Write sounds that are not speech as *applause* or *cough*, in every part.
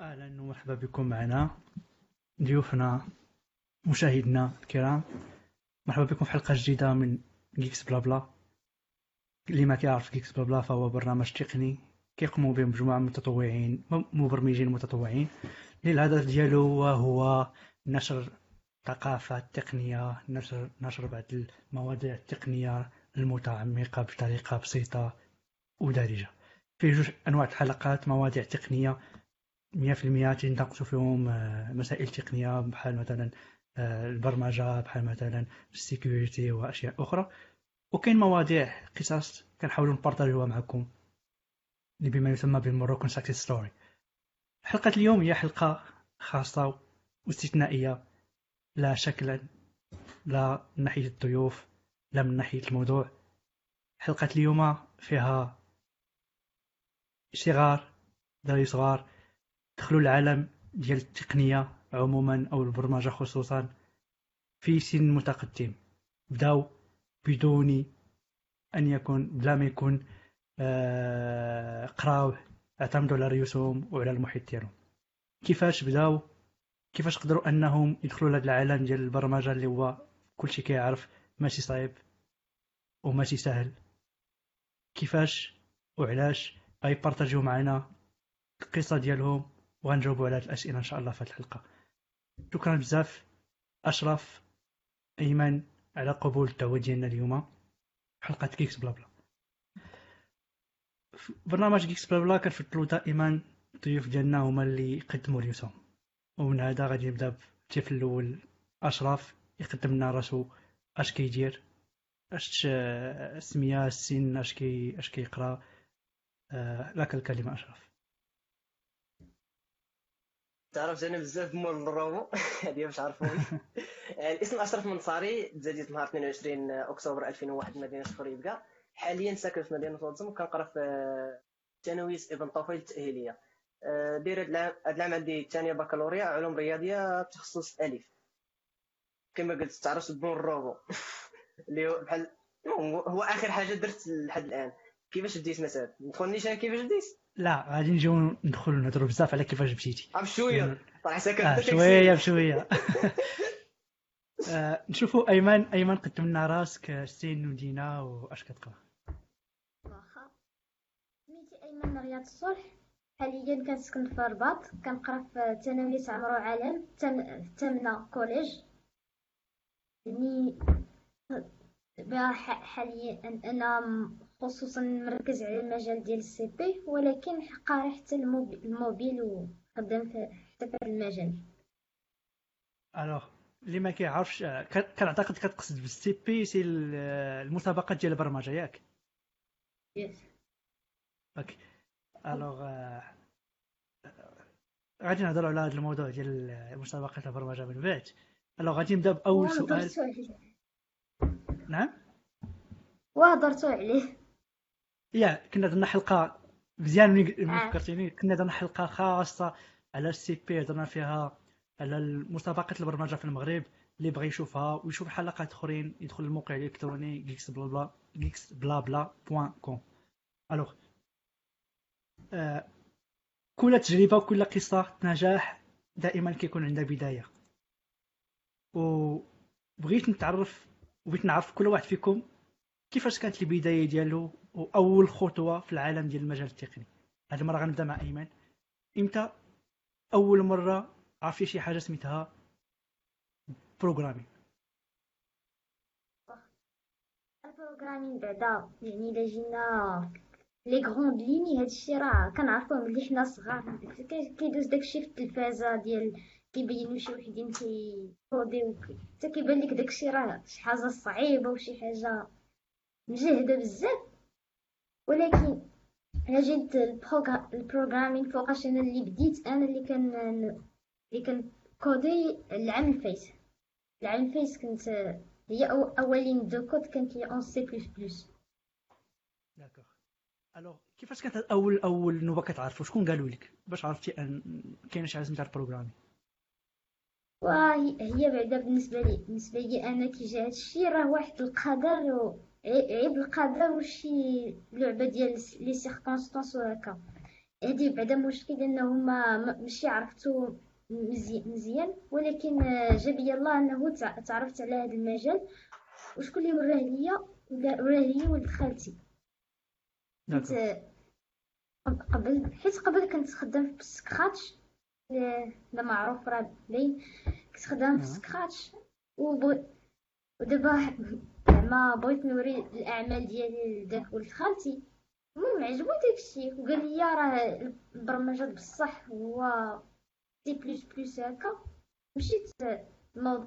أهلا ومرحبا بكم معنا ضيوفنا مشاهدينا الكرام. مرحبا بكم في حلقة جديدة من Geeks Blabla اللي ما كيعرف Geeks Blabla فهو برنامج تقني كيقوموا به مجموعه من المتطوعين مبرمجين متطوعين. اللي الهدف ديالو هو نشر الثقافه التقنيه نشر نشر بعض المواضيع التقنية المتعمقة بطريقة بسيطة ودارجة. فيه جوج أنواع الحلقات مواضيع تقنية 100% تناقشوا فيهم آه، مسائل تقنية بحال مثلا آه، البرمجة بحال مثلا ال security وأشياء أخرى. وكاين مواضيع قصص كنحاولوا نبارطاجيوها معكم اللي بما يسمى بال Moroccan success story. حلقة اليوم هي حلقة خاصة واستثنائية لا شكلا لا من ناحية الضيوف لا من ناحية الموضوع. حلقة اليوم فيها صغار دراري صغار دخلوا العالم ديال التقنية عموما أو البرمجة خصوصا في سن متقدم. بداو بدون أن يكون بلا ما يكون آه قراو اعتمدوا على ريوسهم وعلى المحيط ديالهم. كيفاش بداو؟ كيفاش قدروا أنهم يدخلوا لهذا العالم ديال البرمجة اللي هو كلشي كيعرف ماشي صعيب وماشي سهل؟ كيفاش وعلاش؟ غيبارطاجيو معنا القصة ديالهم وغنجاوبوا على هذه الأسئلة إن شاء الله في هذه الحلقة. شكرا بزاف. أشرف أيمن على قبول الدعوه ديالنا اليوم. حلقة Geeks Blabla برنامج Geeks Blabla كنفضلوا دائما الضيوف ديالنا هما اللي يقدموا ريوسهم ومن هذا غادي نبدأ بالطفل الأول. أشرف يقدم لنا راسو أش كيدير؟ أش السميه السن أش كي أش كيقرأ؟ آه لك الكلمة أشرف. تعرفت أنا بزاف مول الروبو *laughs* هذه باش عرفوني *laughs* الاسم أشرف منصاري تزاديت نهار 22 أكتوبر 2001 مدينة فريبكا حاليا ساكن في مدينة واتزم وكنقرا في ثانوي إبن طفيل التأهيلية. آه، داير هاد العام عندي الثانية بكالوريا علوم رياضية تخصص الف كما قلت تعرفت بون الروبو *laughs* اللي هو بحال هو آخر حاجة درت لحد الآن. كيفاش بديت مثلا؟ ما تخونيش أنا كيفاش بديت؟ لا غادي نجيو ندخلوا نهضروا بزاف على كيفاش بديتي بشويه طرح شوية بشويه آه *laughs* نشوفوا أيمن. أيمن قدم لنا راسك سين ودينا وأش كتقرأ؟ واخا. سميتي أيمن رياض الصلح. حاليا كنسكن في الرباط كنقرأ في ثانوية عمرو علم الثامنة كوليج. يعني حاليا أنا خصوصا مركز على المجال ديال السي بي ولكن قاري حتى الموبيل وخدام حتى في المجال. الوغ اللي ما كيعرفش كنعتقد كتقصد بال CP c'est المسابقات ديال البرمجة ياك؟ yes okay alors غادي نهضروا على هذا الموضوع ديال مسابقات البرمجة من بعد. alors غادي نبدأ بأول سؤال. نعم؟ وهضرتوا عليه. يا كنا درنا حلقة مزيان آه. فكرتيني كنا درنا حلقة خاصة على ال CP هضرنا فيها على المسابقات البرمجة في المغرب. اللي بغى يشوفها ويشوف حلقات أخرين يدخل الموقع الإلكتروني geeks بلا بلا geeks بلا بلا بوان كوم الوغ آه كل تجربة وكل قصة نجاح دائما كيكون عندها بداية. وبغيت نتعرف وبغيت نعرف كل واحد فيكم كيفاش كانت البداية ديالو وأول خطوة في العالم ديال المجال التقني. هذه المرة غنبدأ مع ايمن إمتى؟ أول مرة عرفتي شي حاجة سميتها programming ال programming بعدا يعني إلا جينا les grandes lignes هادشي راه كنعرفوه ملي حنا صغار. كيدوز داكشي في التلفازة ديال كيبينوا شي وحدين كيكوديو حتى كيبان لك داكشي راه شي حاجة صعيبة وشي حاجة مجهدة بزاف. ولكن أنا جيت ال programming فوقاش أنا اللي بديت أنا اللي كان اللي كنكودي العام الفايت العام الفايت كنت هي أول ligne de code كانت لي اون سي بلس بلس d'accord alors كيفاش كانت اول أول نوبة كتعرفوا شكون قالوا لك باش عرفتي أن كاين شي حاجة سميتها ال programming وهي بعدا بالنسبة لي بالنسبة لي أنا كي جا هادشي راه واحد القدر عيب القدر وشي لعبه ديال les circonstances وهكا هادي بعدا مشكل إنه ما ماشي عرفتو مزيان ولكن آه، جاب لي الله إنه تعرفت على هذا المجال. وشكون اللي وراه ليا وراه ليا ولد خالتي. كنت قبل حيت قبل كنت خدام في Scratch لا معروف راه باين كنت خدام في Scratch ودابا زعما بغيت نوري الأعمال ديالي لداك ولد خالتي. المهم عجبو داكشي. وقال لي راه البرمجة بصح هو سي بلس بلس هكا. مشيت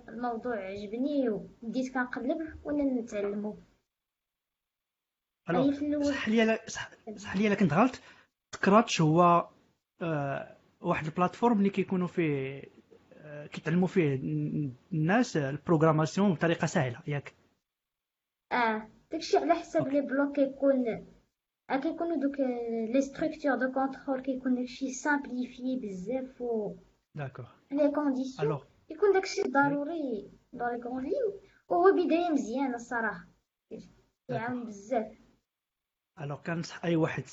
الموضوع عجبني وبديت كنقلب وأنا نتعلمو. صح لي صح لي الا كنت غلط سكراتش هو آه واحد البلاتفورم اللي كيكونوا فيه آه كيتعلموا فيه الناس ال programmation بطريقة سهلة. ياك آه داكشي على حساب les blocs كيكون كيكونوا دوك les structures de contrôle كيكون داكشي simplifié بزاف و d'accord les conditions يكون داكشي ضروري donc les كون لين وهو بدايه مزيانه الصراحه يعاون بزاف alors كنصح اي واحد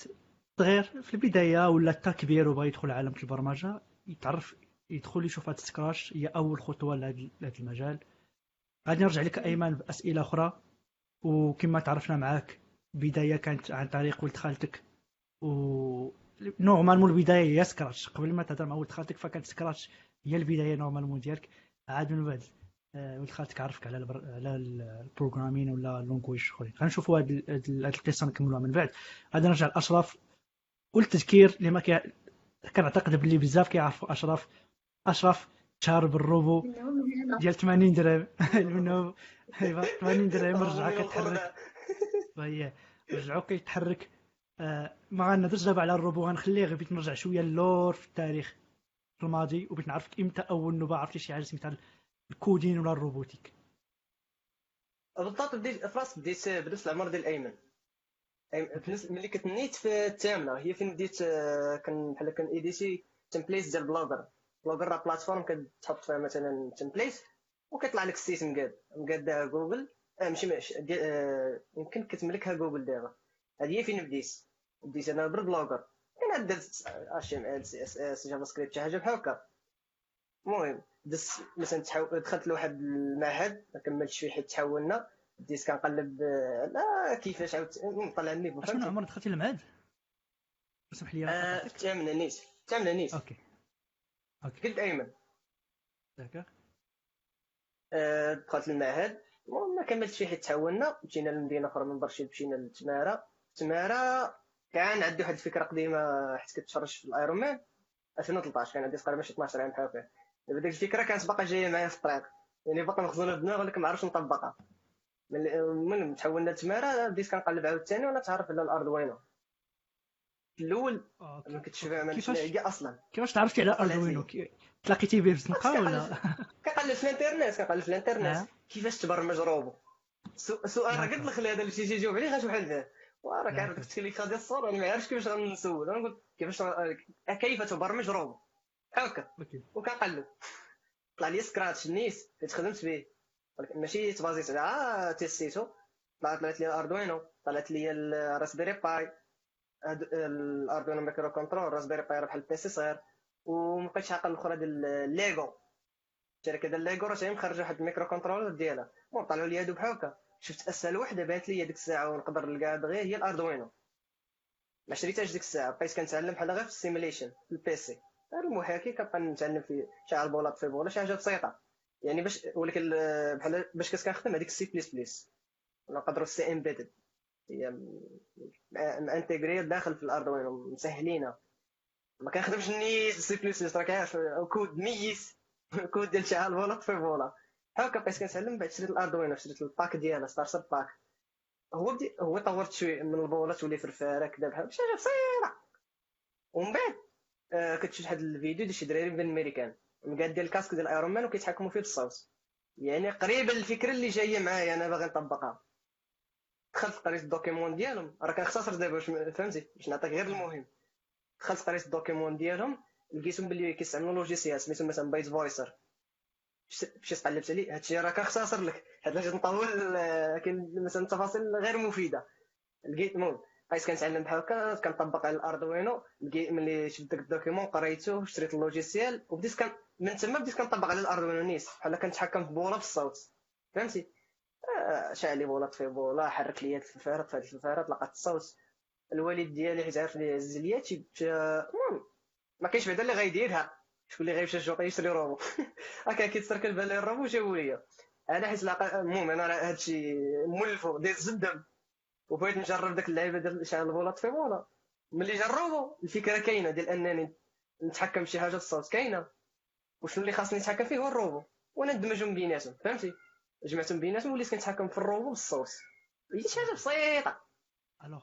صغير في البدايه ولا حتى كبير وبغى يدخل عالم البرمجه يتعرف يدخل يشوف هاد سكراش هي اول خطوه لهذا المجال غادي نرجع لك ايمن باسئله أخرى وكما تعرفنا معاك بداية كانت عن طريق ولد خالتك. و normalement البداية هي سكراتش قبل ما تهضر مع ولد خالتك فكانت سكراتش هي البداية normalement ديالك. عاد من بعد آه، ولد خالتك عرفك على البر... على ال programming ولا ال languages أخرين. غنشوفوا هاد القصة نكملوها من بعد. غادي نرجع لاشرف والتذكير اللي ما كي... كنعتقد بلي بزاف كيعرفوا اشرف اشرف شهر بالروبو ديال 80 درهم. منهم ايوا 80 درهم رجعها كتحرك فهي رجعو كيتحرك. آه ما غنهضرش دابا على الروبو غنخليه غير بغيت نرجع شوية للور في التاريخ في الماضي وبغيت نعرفك إمتى أول نوبة عرفتي شي حاجة سميتها ال coding ولا ال robotique. بالضبط بديت فراس بديت بديت العمر ديال الايمن ملي كنت نيت في الثامنه هي فين بديت آه، كان بحال كان éditer templates ديال Blogger راه plateforme كتحط فيها مثلا template وكيطلع لك ال site مقاد مقادها جوجل آه ماشي آه يمكن كتملكها جوجل دابا هذه هي فين بديت بديت أنا بال Blogger. كان درت اش ام ال سي اس اس جافا سكريبت شي حاجة بحال هكا المهم دس مثلا دخلت لواحد المعهد ما كملتش فيه حيت تحولنا. بديت كنقلب لا كيفاش عاود طلع لي شنو عمر دخلتي للمعهد اسمح لي آه نيت الثامنه نيت okay. okay. قلت ايمن d'accord آه دخلت للمعهد ما كملتش فيه حيت تحولنا مشينا لمدينة أخرى من برشيد مشينا لتمارة. تمارة كان عندي واحد الفكرة قديمة حيت كنت في ال Iron Man. 2013 كان عندي تقريبا شي 12 عام بحال هكا دابا ديك الفكرة كانت باقا جاية معايا في الطريق. يعني باقا مخزونه في الدماغ ولكن ما عرفتش نطبقها. من تحولنا لتمارة بديت كنقلب عاوتاني وأنا تعرف على الاردوينو الأول ما كنتش فاهم كيفاش أصلا. كيفاش تعرفتي على الاردوينو تلاقيتي به بزنقه ولا؟ *laughs* كنقلب في الإنترنت كنقلب في الإنترنت. كيفاش تبرمج روبو؟ سؤال راه قلت لك هذا اللي تيجي يجاوب عليه غتوحل به وراك عارف قلت لي ديال الصور أنا ما عارفش كيفاش غنسول. أنا قلت كيفاش كيف تبرمج روبو؟ هكا. وكنقلب طلع لي سكراتش نيس اللي خدمت به. ولكن ماشي تبازيت. على آه تيستيتو طلعت لي الاردوينو طلعت لي ال Raspberry Pi. الاردوينو microcontrôleur Raspberry Pi بحال PC صغير ومبقيتش عاقل الاخرى ديال الليغو. الشركة ديال ليغو راه مخرجه واحد ال microcontrôleur ديالها. المهم طلعوا لي هادو بحال هكا شفت أسهل وحدة بانت لي ديك الساعة ونقدر نلقاها دغيا هي الأردوينو. ما شريتهاش ديك الساعة بقيت كنتعلم بحال غير في ال simulation في ال PC المحاكي كنبقى نتعلم في شي البولات في بولا شي حاجة بسيطة. يعني باش ولكن بحال باش كنت كنخدم هذيك السي بليس بليس نقدروا ال C embedded هي داخل في الاردوينو مسهلينها. ما كنخدمش نيت سي بليس بليس راك عارف code mais code ديال شي البولات في بولا هكا بقيت كنتعلم بعد شريت الاردوينو شريت ال pack ديالها starter pack هو بدي هو طورت شوية من البولات ولي فرفارة كذا بحال شي حاجة بسيطة. ومن بعد آه واحد الفيديو ديال شي دراري بن الميريكان مقاد ديال ال casque ديال Iron Man وكيتحكموا فيه بالصوت. يعني قريبه الفكرة اللي جاية معايا أنا باغي نطبقها. دخلت قريت ال document ديالهم. راه كنختصر دابا باش فهمتي؟ باش نعطيك غير المهم. دخلت قريت ال document ديالهم لقيتهم بلي كيستعملوا logiciel سميتو مثلا بايت فويسر مشيت قلبت عليه. هادشي راه كنختصر لك. حيت باش نطول كاين مثلا تفاصيل غير مفيدة. لقيت المهم عايز كنتعلم بحال هكا كنطبق على الاردوينو ملي شفت داك ال document قريته شريت ال logiciel وبديت كان من تما بديت كنطبق على الاردوينو نيس. بحال كنتحكم في بولا في الصوت فهمتي؟ آه، شعل لي بولا طفي بولا حرك لي هاد الفرفارة طفي هاد الفرفارة طلقت الصوت الوالد ديالي حيت عارف لي عز ليا المهم ما كاينش بعدا اللي غيديرها شكون اللي غيمشي الجوطي يشري روبو *laughs* هكا كيتسركل بان لي الروبو جاو ليا. أنا حيت لاقا المهم أنا هادشي مولفو داز الدم وبغيت نجرب داك اللعيبة ديال شحال البولا طفي بولا. ملي جربوا الفكرة كاينة ديال أنني نتحكم بشي حاجة في الصوت كاينة. وشنو اللي خاصني نتحكم فيه هو الروبو وأنا ندمجهم بيناتهم فهمتي؟ جمعتهم بيناتهم وليت كنتحكم في الروبو بالصوت هي شي حاجة بسيطة. Alors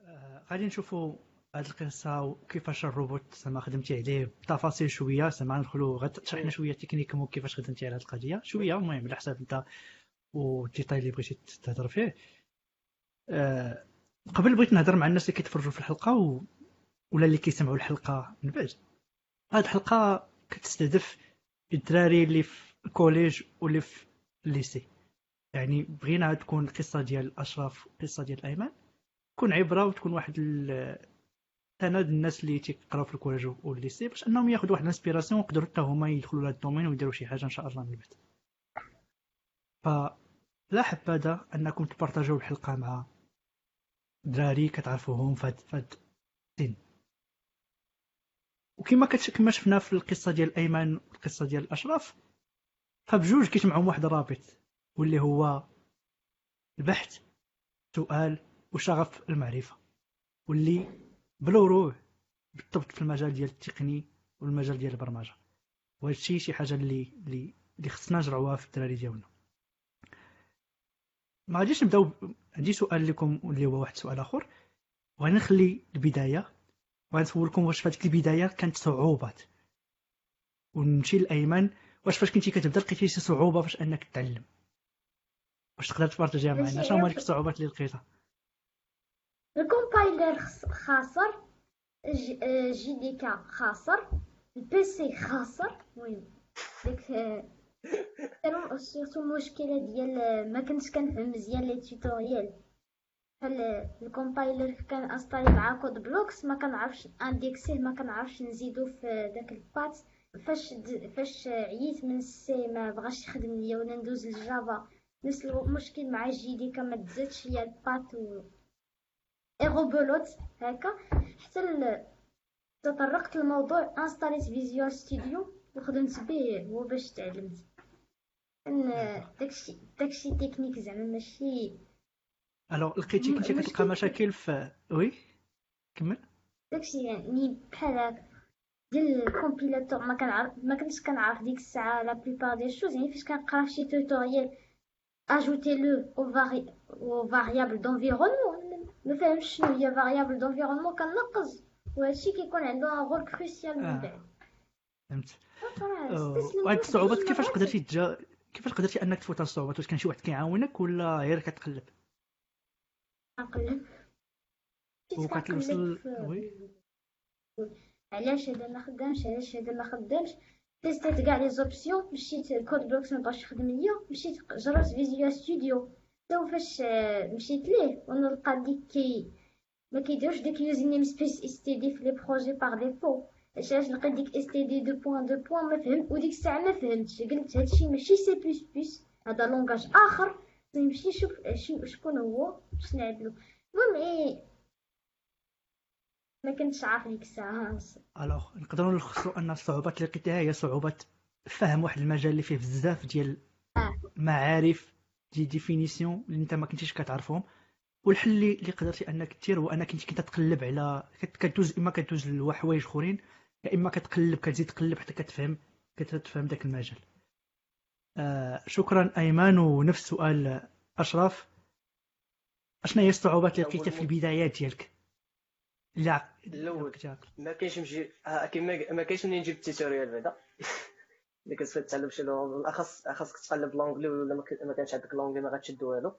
آه، غادي نشوفوا هاد القصة وكيفاش الروبوت زعما خدمتي عليه بتفاصيل شوية. زعما ندخلوا غتشرحنا شوية techniquement كيفاش خدمتي على هاد القضية. شوية المهم على حساب انت والديتاي اللي بغيتي تهضر فيه. أه قبل بغيت نهضر مع الناس اللي كيتفرجوا في الحلقة و... ولا اللي كيسمعوا الحلقة من بعد. هاد الحلقة كتستهدف الدراري اللي في ال collège واللي في ال lycée يعني بغينا تكون القصة ديال اشرف القصة ديال ايمن تكون عبرة وتكون واحد سند الناس اللي تيقراو في ال collège وال lycée باش أنهم ياخذوا واحد ال inspiration ويقدروا حتى هما يدخلوا لهذا ال domaine ويديروا شي حاجة إن شاء الله من بعد. فلا حبذا أنكم تبارطاجيو الحلقة مع دراري كتعرفوهم فهاد فهاد السن. وكما كما شفنا في القصة ديال ايمن والقصة ديال اشرف فبجوج كيجمعهم واحد الرابط واللي هو البحث سؤال وشغف المعرفة واللي بلو روح بالضبط في المجال ديال التقني والمجال ديال البرمجة. وهذا الشيء شي حاجة اللي اللي اللي خصنا نجرعوها في الدراري ديالنا. ما غاديش نبداو عندي سؤال لكم اللي هو واحد سؤال آخر. وغادي نخلي البداية وغنسولكم واش في البداية كانت صعوبات. ونمشي لايمن واش فاش كنتي كتبدا لقيتي شي صعوبة فاش أنك تتعلم واش تقدر تبارطاجيها معنا؟ شنو هما ديك الصعوبات اللي لقيتها؟ ال compiler خاسر JDK خاسر ال PC خاسر المهم ديك كانوا surtout المشكلة ديال ما كنتش كنفهم مزيان les tutoriels بحال ال compiler كان installé مع Code Blocks ما كنعرفش. indexé ما كنعرفش نزيدو في داك ال path فاش فاش عييت من ال C ما بغاش يخدم ليا ولا ندوز لل Java نفس المشكل مع JDK ما تزادش ليا ال path و rebelote هكا. حتى تطرقت للموضوع انستاليت Visual Studio. وخدمت به هو باش تعلمت. أن داكشي داكشي تكنيك زعما ماشي alors لقيتي كنتي كتلقى مشاكل في oui؟ كمل. داكشي يعني بحال هكا. ديال ال compilateur. ما كنعرف ما كنتش كنعرف ديك الساعة la plupart des choses يعني فاش كنقرا شي tutoriel ajouter le au vari aux variables d'environnement ما فهمش شنو هي variables d'environnement كنقص وهادشي كيكون عنده un rôle crucial من بعد فهمت. وهاد الصعوبات. كيفاش قدرتي تجا كيفاش قدرتي أنك تفوت الصعوبات؟ واش كان شي واحد كيعاونك ولا غير كتقلب؟ نقلب وكتوصل oui. علاش هذا ما خدامش علاش هذا ما خدامش؟ تيستيت كاع les options مشيت ال Code Blocks ما بغاش يخدم ليا. مشيت جربت Visual Studio تو فاش مشيت ليه؟ ونلقى ديك كي ما كيديروش ديك using namespace std في les projets par défaut علاش لقيت ديك std deux points deux points ما فهمت وديك الساعة ما فهمتش. قلت هادشي ماشي C plus plus هذا langage آخر. نمشي نشوف شكون هو؟ باش نعدلو. المهم إيه ما كنتش عارف ديك الساعة. alors نقدروا نلخصوا أن الصعوبات اللي لقيتيها هي صعوبات فهم واحد المجال اللي فيه بزاف ديال المعارف des définitions اللي أنت ما كنتيش كتعرفهم. والحل اللي قدرتي أنك دير هو أنك كنت كتقلب على كدوز إما كدوز لحوايج أخرين يا إما كتقلب كتزيد تقلب حتى كتفهم كتفهم داك المجال. آه شكرا ايمان ونفس سؤال أشرف. أشنا هي الصعوبات اللي لقيتها في البدايات ديالك؟ لا. الأول ما كاينش نجي آه، كيما ما كاينش منين نجيب ال tutoriel بعدا. *laughs* اللي كتبغي تتعلم شي لغة بالاخص خاصك تقلب l'anglais ولا ما كانش عندك l'anglais ما غاتشد والو.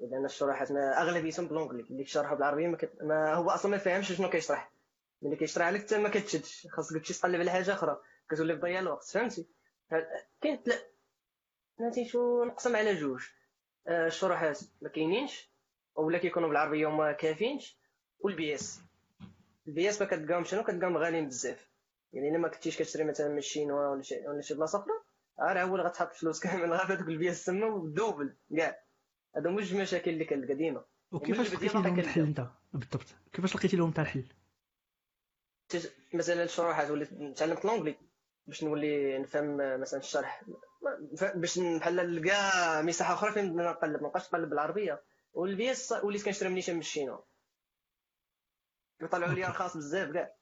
لأن الشروحات ما اغلبيتهم ب l'anglais اللي كيشرحوا بالعربية ما, كت... ما هو أصلا ما فاهمش شنو كيشرح. ملي كيشرح لك حتى ما كتشدش. خاصك تمشي تقلب على حاجة أخرى. كتولي تضيع الوقت فهمتي؟ كاين لا. فهمتي شو؟ نقسم على جوج. آه، الشروحات ما كاينينش ولا كيكونوا بالعربية وما كافينش. وال pièces. ال pièces ما كتلقاهم شنو؟ كتلقاهم غاليين بزاف. يعني إلا ما كنتيش كتشري مثلا من الشينوا ولا شي ولا شي بلاصة أخرى راه هو اللي غتحط فلوس *laughs* كامل غير هذوك ال pièces تما و double كاع. هادو مش المشاكل اللي كانت قديمه وكيفاش ومن لقيتي لهم الحل أنت؟ بالضبط. كيفاش لقيتي لهم انت الحل مثلا الشروحات وليت تعلمت l'anglais باش نولي نفهم مثلا الشرح. باش بحال نلقى مساحة أخرى فين نقلب. ما نبقاش نقلب بالعربية. وال pièces وليت كنشري نيشان من الشينوا يطلعوا لي OK. رخاص بزاف كاع.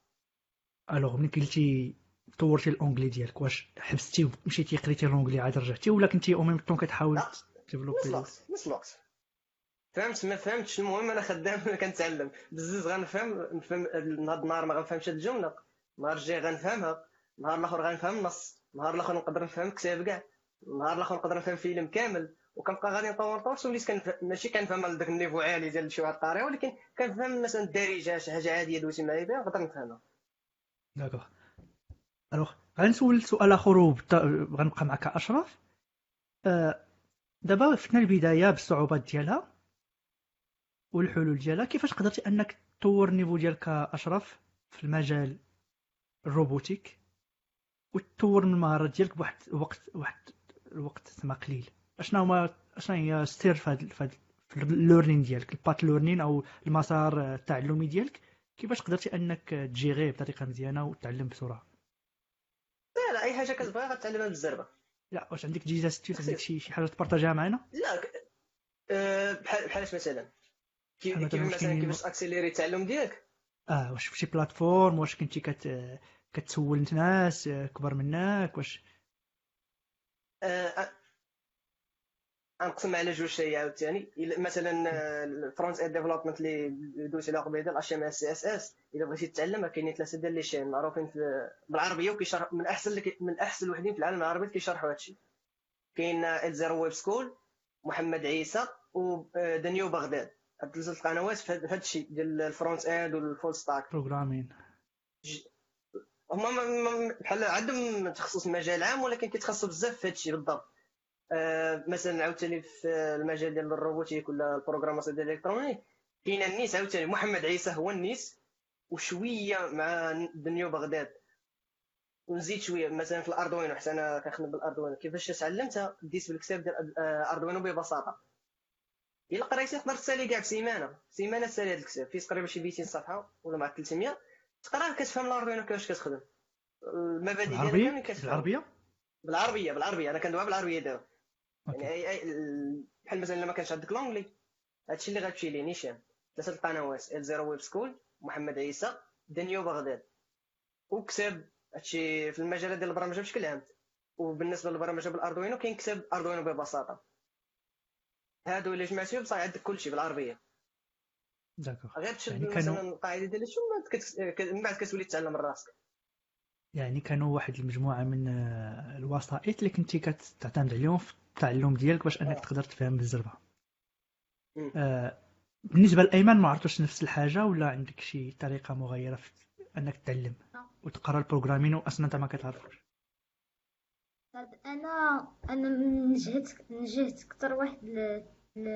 alors ملي قلتي طورتي ال anglais ديالك واش حبستي ومشيتي قريتي ال anglais عاد رجعتي ولا كنتي au même temps كتحاول لا. تديفلوبي نص الوقت نص الوقت. فهمت ما فهمتش المهم أنا خدام كنتعلم. بزز غنفهم نفهم هاد النهار ما غنفهمش هاد الجملة. النهار الجاي غنفهمها النهار الأخر غنفهم نص النهار الأخر نقدر نفهم كتاب كاع النهار الأخر نقدر نفهم فيلم كامل. وكنبقى غادي نطور نطور وليت كنفهم ماشي كنفهم لذاك ال niveau عالي ديال شي واحد الطريقة ولكن كنفهم مثلا الدارجه شي حاجة عادية دوزي معايا بها نقدر نفهمها. d'accord alors غنسول سؤال آخر غنبقى معك أشرف. آه، دابا فتنا البداية بالصعوبات ديالها والحلول ديالها. كيفاش قدرتي أنك تطور ال niveau ديالك أشرف في المجال ال robotique وتطور من المهارات ديالك بواحد الوقت واحد الوقت تما قليل؟ اشنا هما اشنا هي ستير في هاد في هاد في ال learning ديالك ال path learning أو المسار التعلمي ديالك. كيفاش قدرتي أنك تجيغيه بطريقة مزيانة وتعلم بسرعة؟ لا لا أي حاجة كتبغيها غتعلمها بالزربه لا واش عندك déjà astuces؟ عندك شي شي حاجة تبارطاجيها معنا لا آه، بحال بحالاش مثلا؟ كي- بحال كيف مثلاً كيفاش accélérer التعلم ديالك؟ آه واش في شي plateforme واش كنتي كت كتسول ناس؟ كبر منك؟ واش؟ آه، غنقسم على جوج شيء عاوتاني مثلا ال front-end development اللي دوزت عليها قبيلة ال HTML CSS إلا بغيتي تتعلم كاينين ثلاثة ديال لي شين معروفين في بالعربية وكيشرح من أحسن من أحسن الوحدين في العالم العربي كيشرحوا هادشي. كاين Elzero Web School محمد عيسى ودنيو بغداد. هاد ثلاثة القنوات في هاد الشيء ديال ال front-end وال full stack. programming. هما ما- ما- بحال عندهم تخصص مجال عام ولكن كيتخصصوا بزاف في هادشي بالضبط. آه، مثلا عاوتاني في المجال ديال ال robotique ولا ال programmation ديال ال électronique كاين النيس عاوتاني محمد عيسى هو النيس وشوية مع دنيو بغداد. ونزيد شوية مثلا في الأردوينو حتى أنا كنخدم بالأردوينو. كيفاش تعلمتها؟ ديت بالكتاب ديال آه، أردوينو ببساطة. إلا قريتي تقدر تسالي كاع في سيمانة. سيمانة تسالي هذا الكتاب. فيه تقريبا شي 200 صفحة ولا مع 300 تقرا كتفهم الأردوينو كيفاش كتخدم. المبادئ ديالها بالعربية؟ بالعربية بالعربية. أنا كندوي بالعربية دابا. يعني اي اي ال- بحال مثلا لما كانش عندك l'anglais هادشي اللي غتمشي ليه نيشان. ثلاثة القنوات Elzero Web School محمد عيسى دنيو بغداد وكتاب هادشي في المجال ديال البرمجة بشكل عام. وبالنسبة للبرمجة بالأردوينو كاين كتاب أردوينو ببساطة. هادو اللي جمعتيهم صاي عندك كلشي بالعربية. d'accord غير تشد يعني مثلا القاعدة ديال شو من بعد كت- كتولي تتعلم راسك. يعني كانوا واحد المجموعة من الوسائط اللي كنتي كتعتمد عليهم في التعلم ديالك باش انك آه. تقدر تفهم بالزربه. آه، بالنسبة لأيمن ما عرفتش نفس الحاجة ولا عندك شي طريقة مغايرة في أنك تتعلم آه. وتقرأ البروغرامين واصلا أنت ما كتعرفوش طيب أنا أنا نجهت نجهت أكثر واحد ل ل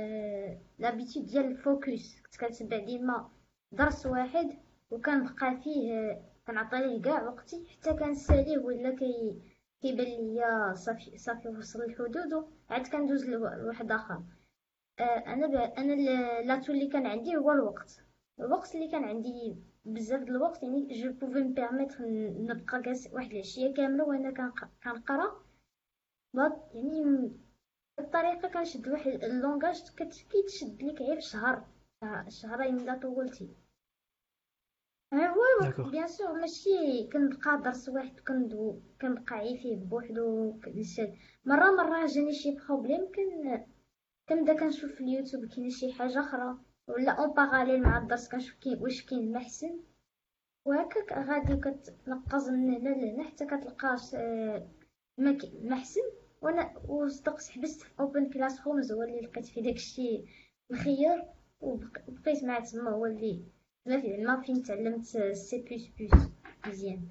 l'habitude ديال ال focus كنت كنتبع ديما درس واحد وكنبقى فيه كنعطي ليه كاع وقتي حتى كنساليه ولا كي كيبان ليا صافي صافي وصل لحدوده عاد كندوز لوا- لواحد آخر. آه، أنا ب... أنا l'atout اللي كان عندي هو الوقت. الوقت اللي كان عندي بزاف د الوقت يعني je pouvais me permettre نبقى جالس واحد العشية كاملة وأنا كنق- كنقرأ. يعني بالطريقة كنشد واحد ال langage كت- كيتشد لك غير شهر شهرين الا طولتي هو d'accord. bien sûr ماشي كنبقى درس واحد كندو كنبقى عي فيه بوحدو كنشد مرة مرة جاني شي problème كن كنبدا كنشوف في اليوتيوب كاين شي حاجة أخرى ولا en parallèle مع الدرس كنشوف كاين واش كاين ما أحسن وهكاك غادي كتنقز من هنا لهنا حتى كتلقاش آه، أحسن وأنا وصدقت حبست في OpenClassrooms هو اللي لقيت فيه داكشي مخير وبقيت مع تما هو اللي ما في ما فين تعلمت سي بلس بلس مزيان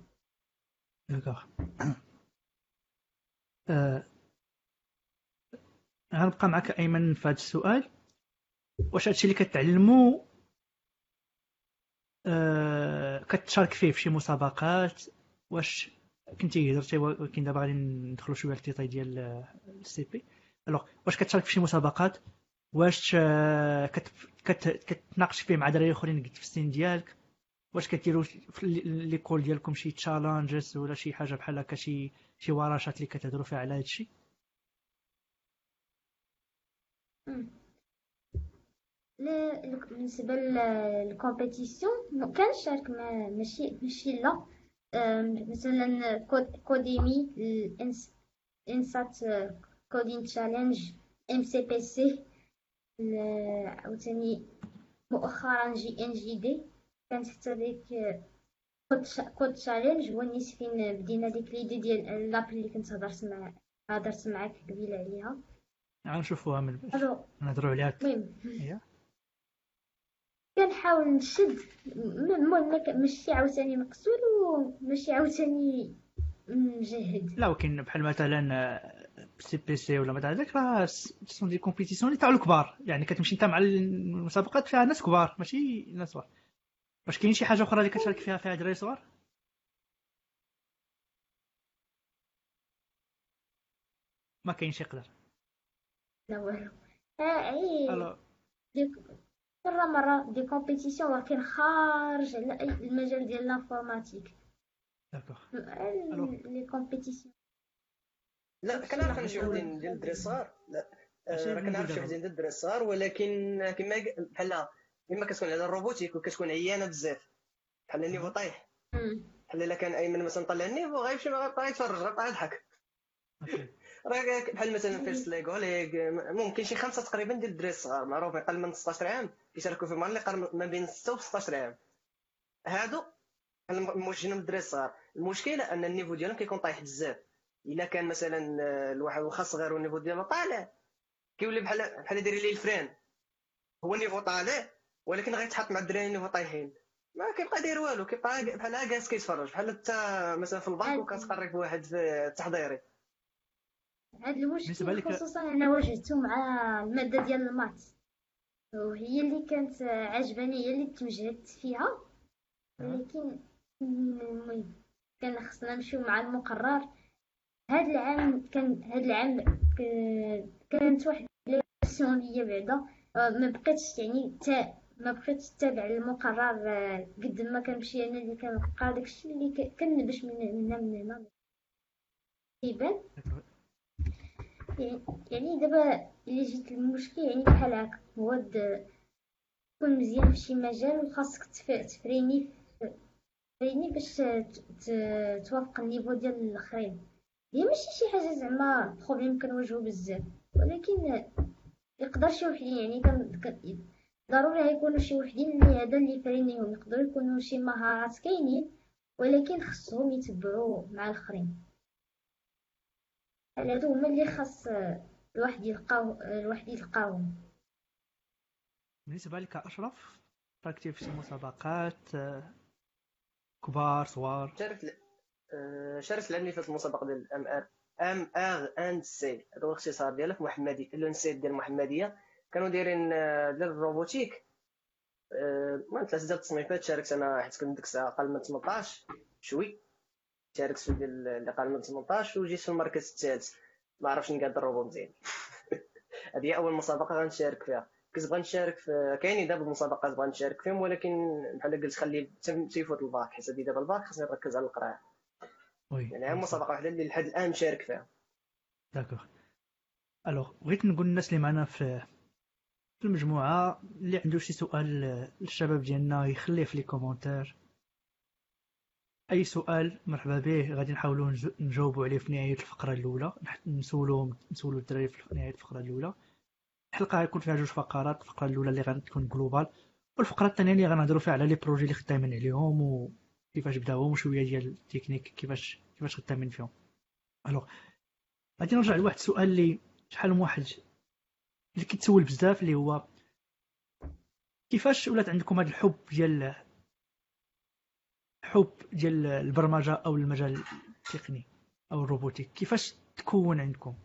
d'accord غنبقى معك أيمن في هذا السؤال؟ واش هادشي اللي كتعلمو؟ آه كتشارك فيه في شي مسابقات؟ واش كنتي هضرتي ولكن دابا غادي ندخلو شوية في ديال السي بي الوغ واش كتشارك في شي مسابقات؟ واش آه، كت... كت... كتناقش فيه مع دراري أخرين في السن ديالك؟ واش كديروا في l'école ديالكم شي challenges ولا شي حاجة بحال هكا شي شي ورشات اللي كتهضروا فيها على هادشي؟ بالنسبة لل compétitions كنشارك ماشي ماشي لا. مثلا كوديمي الانسات كودين تشالنج ام سي بي سي عاوتاني مؤخرا جي إن جي دي كانت حتى ديك كود تشالنج هو النيس فين بدينا ديك ليدي ديال لابل اللي كنت هضرت مع هضرت معاك قبيلة عليها. غنشوفوها من نهضروا عليها. المهم. كنحاول نشد المهم ماشي عاوتاني مقصود وماشي عاوتاني مجهد. لا ولكن بحال مثلا CPC ولا مثلا هذاك راه sont des compétitions اللي تاع الكبار. يعني كتمشي انت مع المسابقات فيها ناس كبار ماشي ناس صغار. واش كاين شي حاجة أخرى اللي كتشارك فيها فيها دراري صغار؟ ما كاينش يقدر. لا والو. آه إي. مرة مرة des compétitions ولكن خارج المجال ديال l'informatique d'accord les compétitions. لا كنعرف شي وحدين ديال الدراري الصغار لا راه كنعرف شي وحدين ديال الدراري الصغار ولكن كما بحال اما كتكون على ال robotique وكتكون عيانة بزاف. بحال ال niveau طايح. بحال إلا كان أيمن مثلا طلع النيفو غيمشي غيبقى يتفرج غيبقى يضحك. *laughs* راه بحال مثلا فيرست ليغو ليغ ممكن شي خمسة تقريبا ديال الدراري الصغار معروفين أقل من 16 عام. كيشاركوا في مارلي ما بين 6 و 16 عام. هادو موجهين للدراري الصغار المشكلة أن النيفو ديالهم كيكون طايح بزاف. إلا كان مثلا الواحد واخا صغير والنيفو ديالو طالع. كيولي بحال بحال يدير ليه الفران. هو النيفو طالع ولكن غيتحط مع الدراري النيفو طايحين. ما كيبقى داير والو كيبقى بحال جالس كيتفرج. بحال انت مثلا في البنك وكتقري بواحد في التحضيري. هاد المشكل خصوصا أنا واجهته مع المادة ديال المات. وهي اللي كانت عجباني هي اللي تمجدت فيها. ولكن المهم كان خصنا نمشيو مع المقرر. هاد العام كان هاد العام كانت واحد ليا بعدا. ما بقيتش يعني تا ما بقيتش تابع المقرر قد ما كنمشي أنا اللي كنبقى. داكشي اللي كنبش من هنا من هنا. يبان يعني دابا اللي جيت المشكل يعني بحال هكا. هو تكون مزيان في شي مجال وخاصك تفريني تفريني باش توافق النيفو ديال الأخرين. هي ماشي شي حاجة زعما بروبليم كنواجهو بزاف. ولكن يقدر شي وحدين يعني كان ضروري غيكونوا شي وحدين اللي هذا اللي فرينيهم يقدروا يكونوا شي مهارات كاينين ولكن خصهم يتبعوا مع الآخرين. هادو هما اللي خاص الواحد يلقاو الواحد يلقاهم. بالنسبة لك أشرف راكتي في شي مسابقات كبار صغار؟ شاركت آه، شاركت العام فات المسابقة ديال الام ار ام ار اند سي. هذا هو الاختصار ديالها في محمدي لونسيت ديال المحمديه كانوا دايرين آه، ديال ال robotique. المهم ثلاثة ديال التصنيفات شاركت أنا حيت كنت ديك الساعة أقل من 18 شوي. شاركت في ديال اللي أقل من 18 وجيت في المركز الثالث ما عرفتش نقاد الروبو مزيان. *laughs* هذه أول مسابقة غنشارك فيها. كنت باغي نشارك في كاينين دابا المسابقات باغي نشارك فيهم ولكن بحال قلت خلي تيفوت الباك. حيت دابا الباك خصني نركز على القرايه يعني هي مسابقه واحدة اللي لحد الآن مشارك فيها. d'accord alors بغيت نقول للناس اللي معنا في في المجموعة اللي عنده شي سؤال للشباب ديالنا يخليه في les commentaires أي سؤال مرحبا به غادي نحاولوا نجاوبوا عليه في نهاية الفقرة الأولى. نسولوهم نسولوا الدراري في نهاية الفقرة الأولى. الحلقة غيكون فيها جوج فقرات الفقرة الأولى اللي غتكون globale والفقرة الثانية اللي غنهضروا فيها على les projets اللي خدامين عليهم وكيفاش بداوهم وشويه ديال التكنيك كيفاش كيفاش خدامين فيهم. alors غادي نرجع لواحد السؤال اللي شحال من واحد اللي كيتسول بزاف اللي هو كيفاش ولات عندكم هذا الحب ديال حب ديال البرمجة أو المجال التقني أو ال robotique؟ كيفاش تكون عندكم؟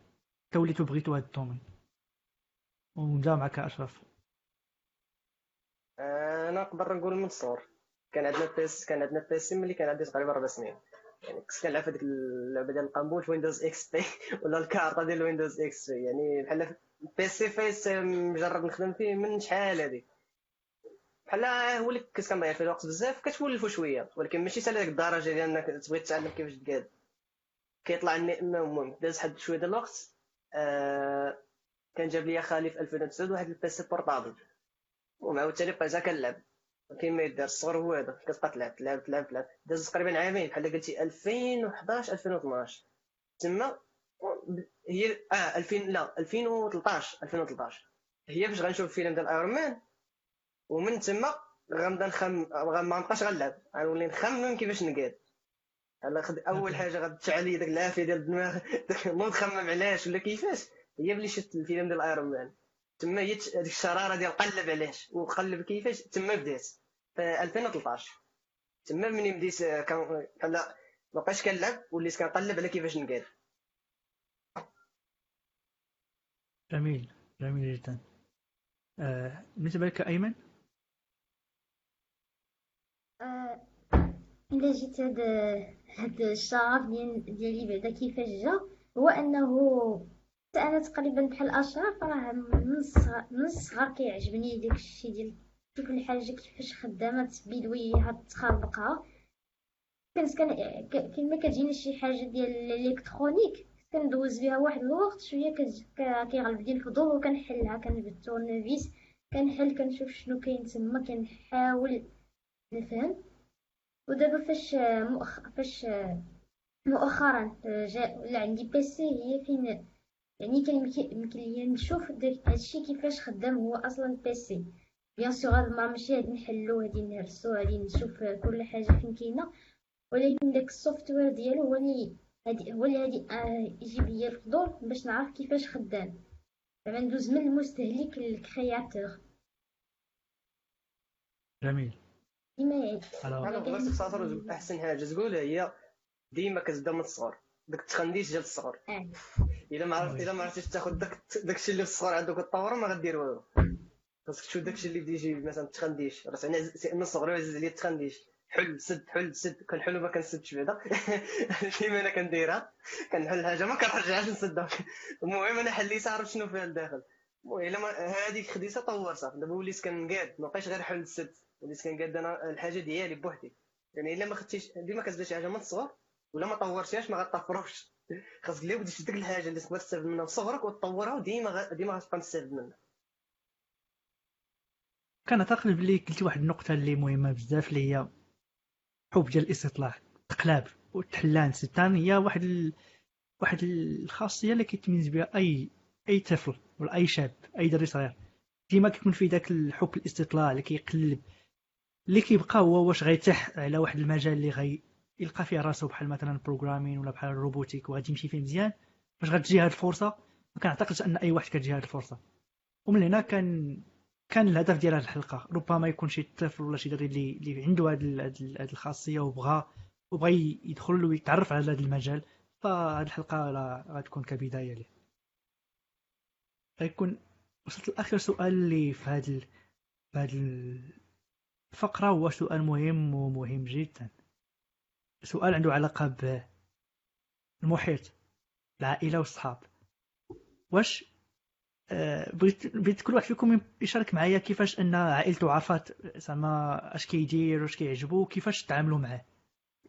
وليتو بغيتو هذا ال domaine؟ ونبدأ معك أشرف. أنا نقدر نقول من الصغر كان عندنا بيس كان عندنا بيسي ملي كان عندي تقريبا ربع سنين. يعني كنت كنلعب هذيك اللعبة ديال القنبوش ويندوز إكس بي ولا الكارطة ديال ويندوز إكس بي يعني بحال بيسي فيس مجرد نخدم فيه من شحال هذيك بحال هو اللي كنت كنضيع فيه الوقت بزاف كتولفو شوية. ولكن ماشي سال هذيك الدرجة ديال إنك تبغي تتعلم كيفاش تقاد. كيطلع المهم داز حد شوية ديال الوقت آه كان جاب لي خالي في 2009 واحد ال PC portable. وعاوتاني بقيت كنلعب. كاين ما يدار الصغر هو هذا كتبقى تلعب تلعب تلعب تلعب. داز تقريبا عامين بحال قلتي 2011 2012 تما هي آه 2000 لا 2013 2013 هي فاش غنشوف الفيلم ديال Iron Man ومن تما غنبدا نخمم ما نبقاش غنلعب. غنولي نخمم كيفاش نقاد. أول *laughs* حاجة غتشعل لي داك العافية ديال الدماغ. *laughs* داك نخمم علاش ولا كيفاش؟ هي ملي شفت الفيلم ديال ايرون مان تما هي ديك الشرارة ديال قلب علاش وقلب كيفاش؟ تما بدات. في 2013 تما مني بديت كان لا ما بقاش كنلعب وليت كنقلب على كيفاش نقاد جميل جميل جدا. آه، بالنسبة لك أيمن؟ آه، إلا جيت هاد هاد الشغف ديال ديالي بعدا كيفاش جا هو أنه أنا تقريبا بحال اشرف راه من الصغر من الصغر كيعجبني داك الشيء ديال تشوف الحاجة كيفاش خدامة تبيدويها تخربقها كنت كان كيما كتجيني شي حاجة ديال ال électronique كندوز بها واحد الوقت شوية كيغلب ديال الفضول وكنحلها كنجبد التورنافيس كنحل كنشوف شنو كاين تما كنحاول نفهم. ودابا فاش مؤخ... فاش مؤخرا جاء ولا عندي PC هي فين؟ يعني كان يمكن ليا نشوف هادشي كيفاش خدام هو أصلا PC bien sûr هاد المره ماشي غادي نحلو غادي نهرسو غادي نشوف كل حاجة فين كاينة. ولكن داك ال software ديالو هو اللي هادي هو اللي غادي آه يجيب ليا الفضول باش نعرف كيفاش خدام. زعما ندوز من المستهلك للكرياتور. جميل. ديما أنا بغيت نختصر أحسن حاجة تقول هي ديما كتبدا من الصغر. داك التخنديش ديال الصغر. آه. إلا ما عرفت إلا ما عرفتيش تاخذ داك داكشي اللي في الصغر عندك تطور ما غدير والو. خاصك تشوف داكشي اللي بيجي مثلا التخنديش راه من الصغر عزيز عليا التخنديش حل سد حل سد. كنحل وما كنسدش بعدا. *laughs* ديما أنا كنديرها. كنحل الحاجة ما كنرجعهاش نسدها. المهم أنا حليتها عرفت شنو فيها لداخل. المهم هذيك خديتها طورتها دابا وليت كنقاد. ما بقيتش غير حل سد. وليت كنقاد أنا الحاجة ديالي بوحدي. يعني إلا ما خدتيش ديما كتبدا شي حاجة من الصغر ولا ما طورتيهاش ما غطفروش. خاصك اللي بديت ديك الحاجة اللي تقدر تستافد منها في صغرك وتطورها وديما ديما غتبقى تستافد منها. كنعتقد بلي قلتي واحد النقطة اللي مهمة بزاف اللي هي حب ديال الاستطلاع تقلاب والتحلان ستان هي واحد ال... واحد الخاصية اللي كيتميز بها أي أي طفل ولا أي شاب أي دري صغير. ديما كيكون في ذاك الحب الاستطلاع اللي كيقلب اللي كيبقى هو واش غيتح على واحد المجال اللي غي يلقى فيه راسو بحال مثلا programming ولا بحال ال robotique وغادي يمشي فيه مزيان فاش غتجي هاد الفرصة؟ ما كنعتقدش أن أي واحد كتجي هاد الفرصة. ومن هنا كان كان الهدف ديال هاد الحلقة. ربما يكون شي طفل ولا شي دري اللي اللي عنده هاد الخاصية وبغى وبغى يدخل ويتعرف على هذا المجال. فهاد الحلقة غتكون كبداية ليه. غيكون وصلت لآخر سؤال اللي في ال... في هاد الفقرة هو سؤال مهم ومهم جدا. سؤال عنده علاقة بالمحيط العائلة والصحاب. واش بغيت بغيت كل واحد فيكم يشارك معايا كيفاش أن عائلته عرفت زعما اش كيدير واش كيعجبو وكيفاش تعاملوا معاه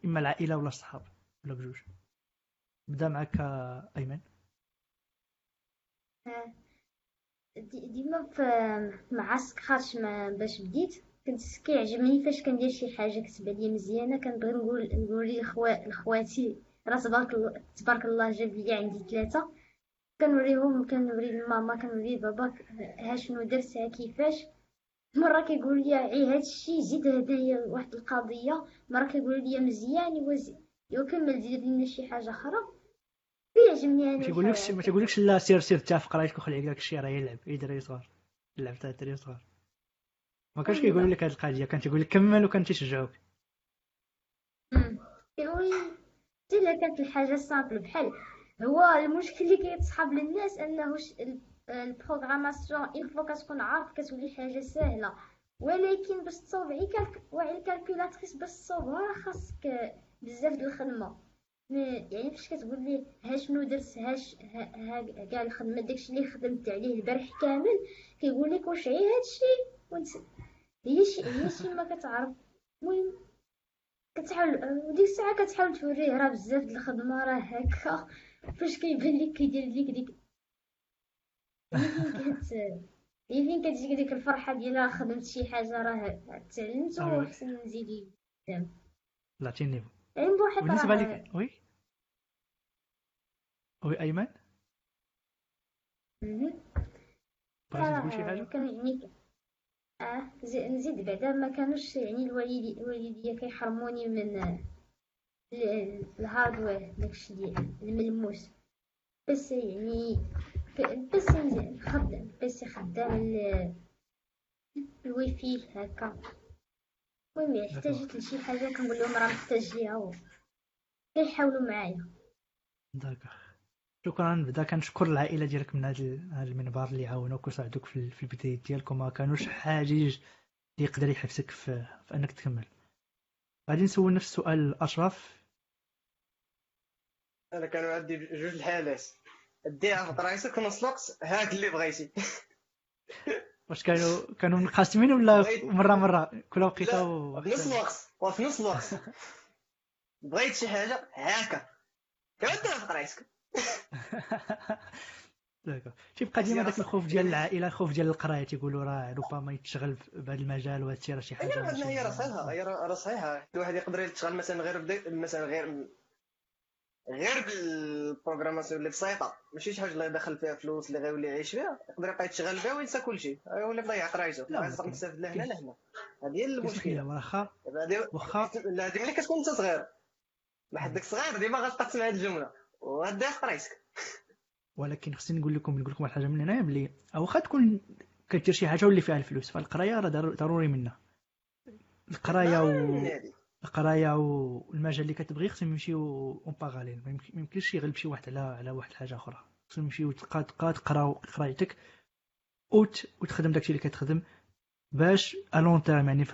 إما العائلة ولا الصحاب ولا بجوج. نبدأ معك أيمن. آه، ديما في مع باش بديت كنت كيعجبني فاش كندير شي حاجة كتبان لي مزيانة كنبغي نقول نقول لخواتي راه تبارك تبارك الله جاب لي عندي ثلاثة. كنوريهم كنوري لماما كنوري لبابا ها شنو درت ها كيفاش. مرة كيقول لي عي هاد الشيء زيد هدايا واحد القضية مرة كيقول لي مزيان وزي وكمل زيد لنا شي حاجة أخرى. كيعجبني أنا ما تيقولكش ما تيقولكش لا سير سير تافق رايك وخلي عليك الشيء راه يلعب اي دري صغار لعب تاع دري صغار ما كانش أيوة. كيقول لك هاد القضية كان تيقول لك كمل وكان تيشجعوك. كيقول لي كانت الحاجة simple بحال هو المشكل اللي كيتصحاب للناس انه ال programmation une fois كتكون عارف كتولي حاجة سهلة. ولكن باش تصوب غي calc... ال calculatrice باش تصوبها خاصك بزاف د الخدمة. يعني فاش كتقول ليه ها شنو درت هاش ها كاع الخدمة داكشي اللي خدمت عليه البارح كامل كيقول لك واش غي هادشي وانت هي شي هي شي ما كتعرف. المهم كتحاول وديك الساعة كتحاول توريه راه بزاف د الخدمة راه هكا. فاش كيبان لك كيدير ليك ديك هي فين كتجيك ديك الفرحه ديال خدمت شي حاجة راه تعلمت وحسن نزيد قدام طلعتي يعني بواحد بالنسبة لك وي وي ايمن بغيتي تقول شي حاجة كان يعني آه نزيد بعدا ما كانوش يعني الوالدي الوالديه كيحرموني من ال hardware داكشي ديال الملموس. بس يعني بس خدام بس خدام الواي فاي هكا. المهم احتاجت لشي حاجة كنقول لهم راه محتاج ليها كيحاولوا معايا. داكوغ شكرا نبدا كنشكر العائلة ديالك من هذا المنبر اللي عاونوك وساعدوك في البداية ديالك وما كانوش حاجز اللي يقدر يحبسك في, في أنك تكمل. غادي نسول نفس السؤال لاشرف أنا كانوا عندي جوج الحالات. ديها في راسك ونص الوقت هاك اللي بغيتي. *laughs* واش كانوا كانوا منقسمين ولا مره مرة؟ كل وقيته و... في نص الوقت. وفي نص الوقت. بغيت شي حاجة؟ هاكا. كديرها في راسك *laughs* تيبقى ديما داك الخوف ديال العائلة الخوف ديال القراية تيقولوا راه ربما يتشغل في هذا المجال وهذا الشيء راه شي حاجة هي راه صحيحة هي راه صحيحة. الواحد يقدر يشتغل مثلا غير مثلا غير غير بال programmation اللي بسيطة. ماشي شي حاجة اللي يدخل فيها فلوس اللي غيولي يعيش فيها يقدر يبقى يتشغل بها وينسى كلشي ولا يضيع قرايته لا يقدر يستافد لهنا لهنا. هذه هي المشكلة. واخا واخا لا ديما ملي كتكون أنت صغير. ما حدك صغير ديما غتسمع هذه الجملة. وغادي في قرايتك ولكن خصني نقول لكم نقول لكم واحد الحاجة من هنايا بلي واخا تكون كدير شي حاجة واللي فيها الفلوس فالقراية راه ضروري منها القراية و القراية والمجال اللي كتبغي خصهم يمشيو اون باغاليل ما يمكنش يغلب شي واحد على على واحد الحاجة أخرى. خصهم يمشيو تبقى تبقى تقرا قرايتك وتخدم داكشي اللي كتخدم باش à long terme يعني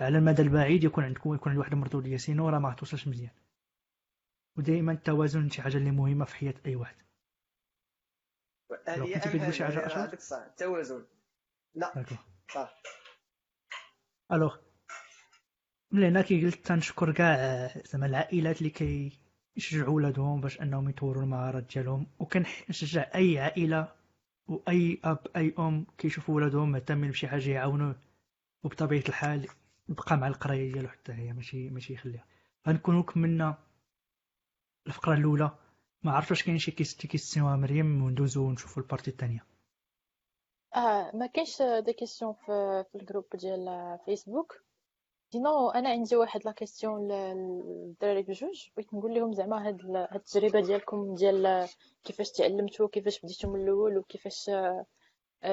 على المدى البعيد يكون عندكم يكون عند واحد المردوديه sinon راه ما توصلش مزيان. ودائما التوازن شي حاجة اللي مهمة في حياة أي واحد. هذه كنتي كتقول شي حاجة اشرف التوازن لا. صح. alors. من هنا كي قلت تنشكر كاع زعما العائلات اللي كي يشجعوا ولادهم باش أنهم يطوروا المهارات ديالهم. وكنشجع أي عائلة واي أب أي أم كيشوفوا ولادهم مهتمين بشي حاجة يعاونوه. وبطبيعة الحال يبقى مع القراية ديالو حتى هي ماشي ماشي يخليها. غنكونوا كملنا الفقرة الأولى. ما عرفتش واش كاين شي كيستيوها مريم وندوزو ونشوفوا ال partie الثانية آه ما كاينش des questions في, في ال groupe ديال فيسبوك sinon أنا عندي واحد la question للدراري بجوج بغيت نقول لهم زعما هاد التجربة ديالكم ديال كيفاش تعلمتوا كيفاش بديتوا من الأول وكيفاش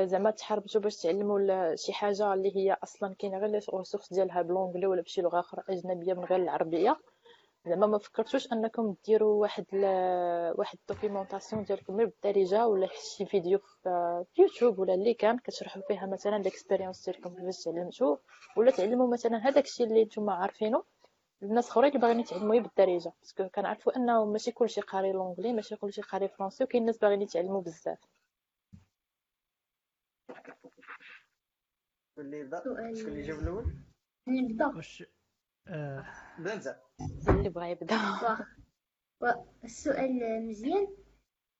زعما تحاربتوا باش تعلموا شي حاجة اللي هي أصلا كاينة غير les ressources ديالها ب l'anglais ولا بشي لغة أخرى أجنبية من غير العربية. زعما ما فكرتوش انكم ديروا واحد ل... واحد ال documentation ديالكم غير بالدارجه ولا شي فيديو في يوتيوب ولا اللي كان كتشرحوا فيها مثلا ال expérience ديالكم كيفاش تعلمتوا ولا تعلموا مثلا هذاك الشيء اللي نتوما عارفينه الناس أخرين اللي باغيين يتعلموا بالدارجه parce que كنعرفوا أنه ماشي كلشي قاري l'anglais ماشي كلشي قاري français وكاين الناس باغيين يتعلموا بزاف. اللي بدا شكون اللي جاوب الأول؟ نبدا بدا انت اللي بغا يبدأ. *laughs* السؤال مزيان.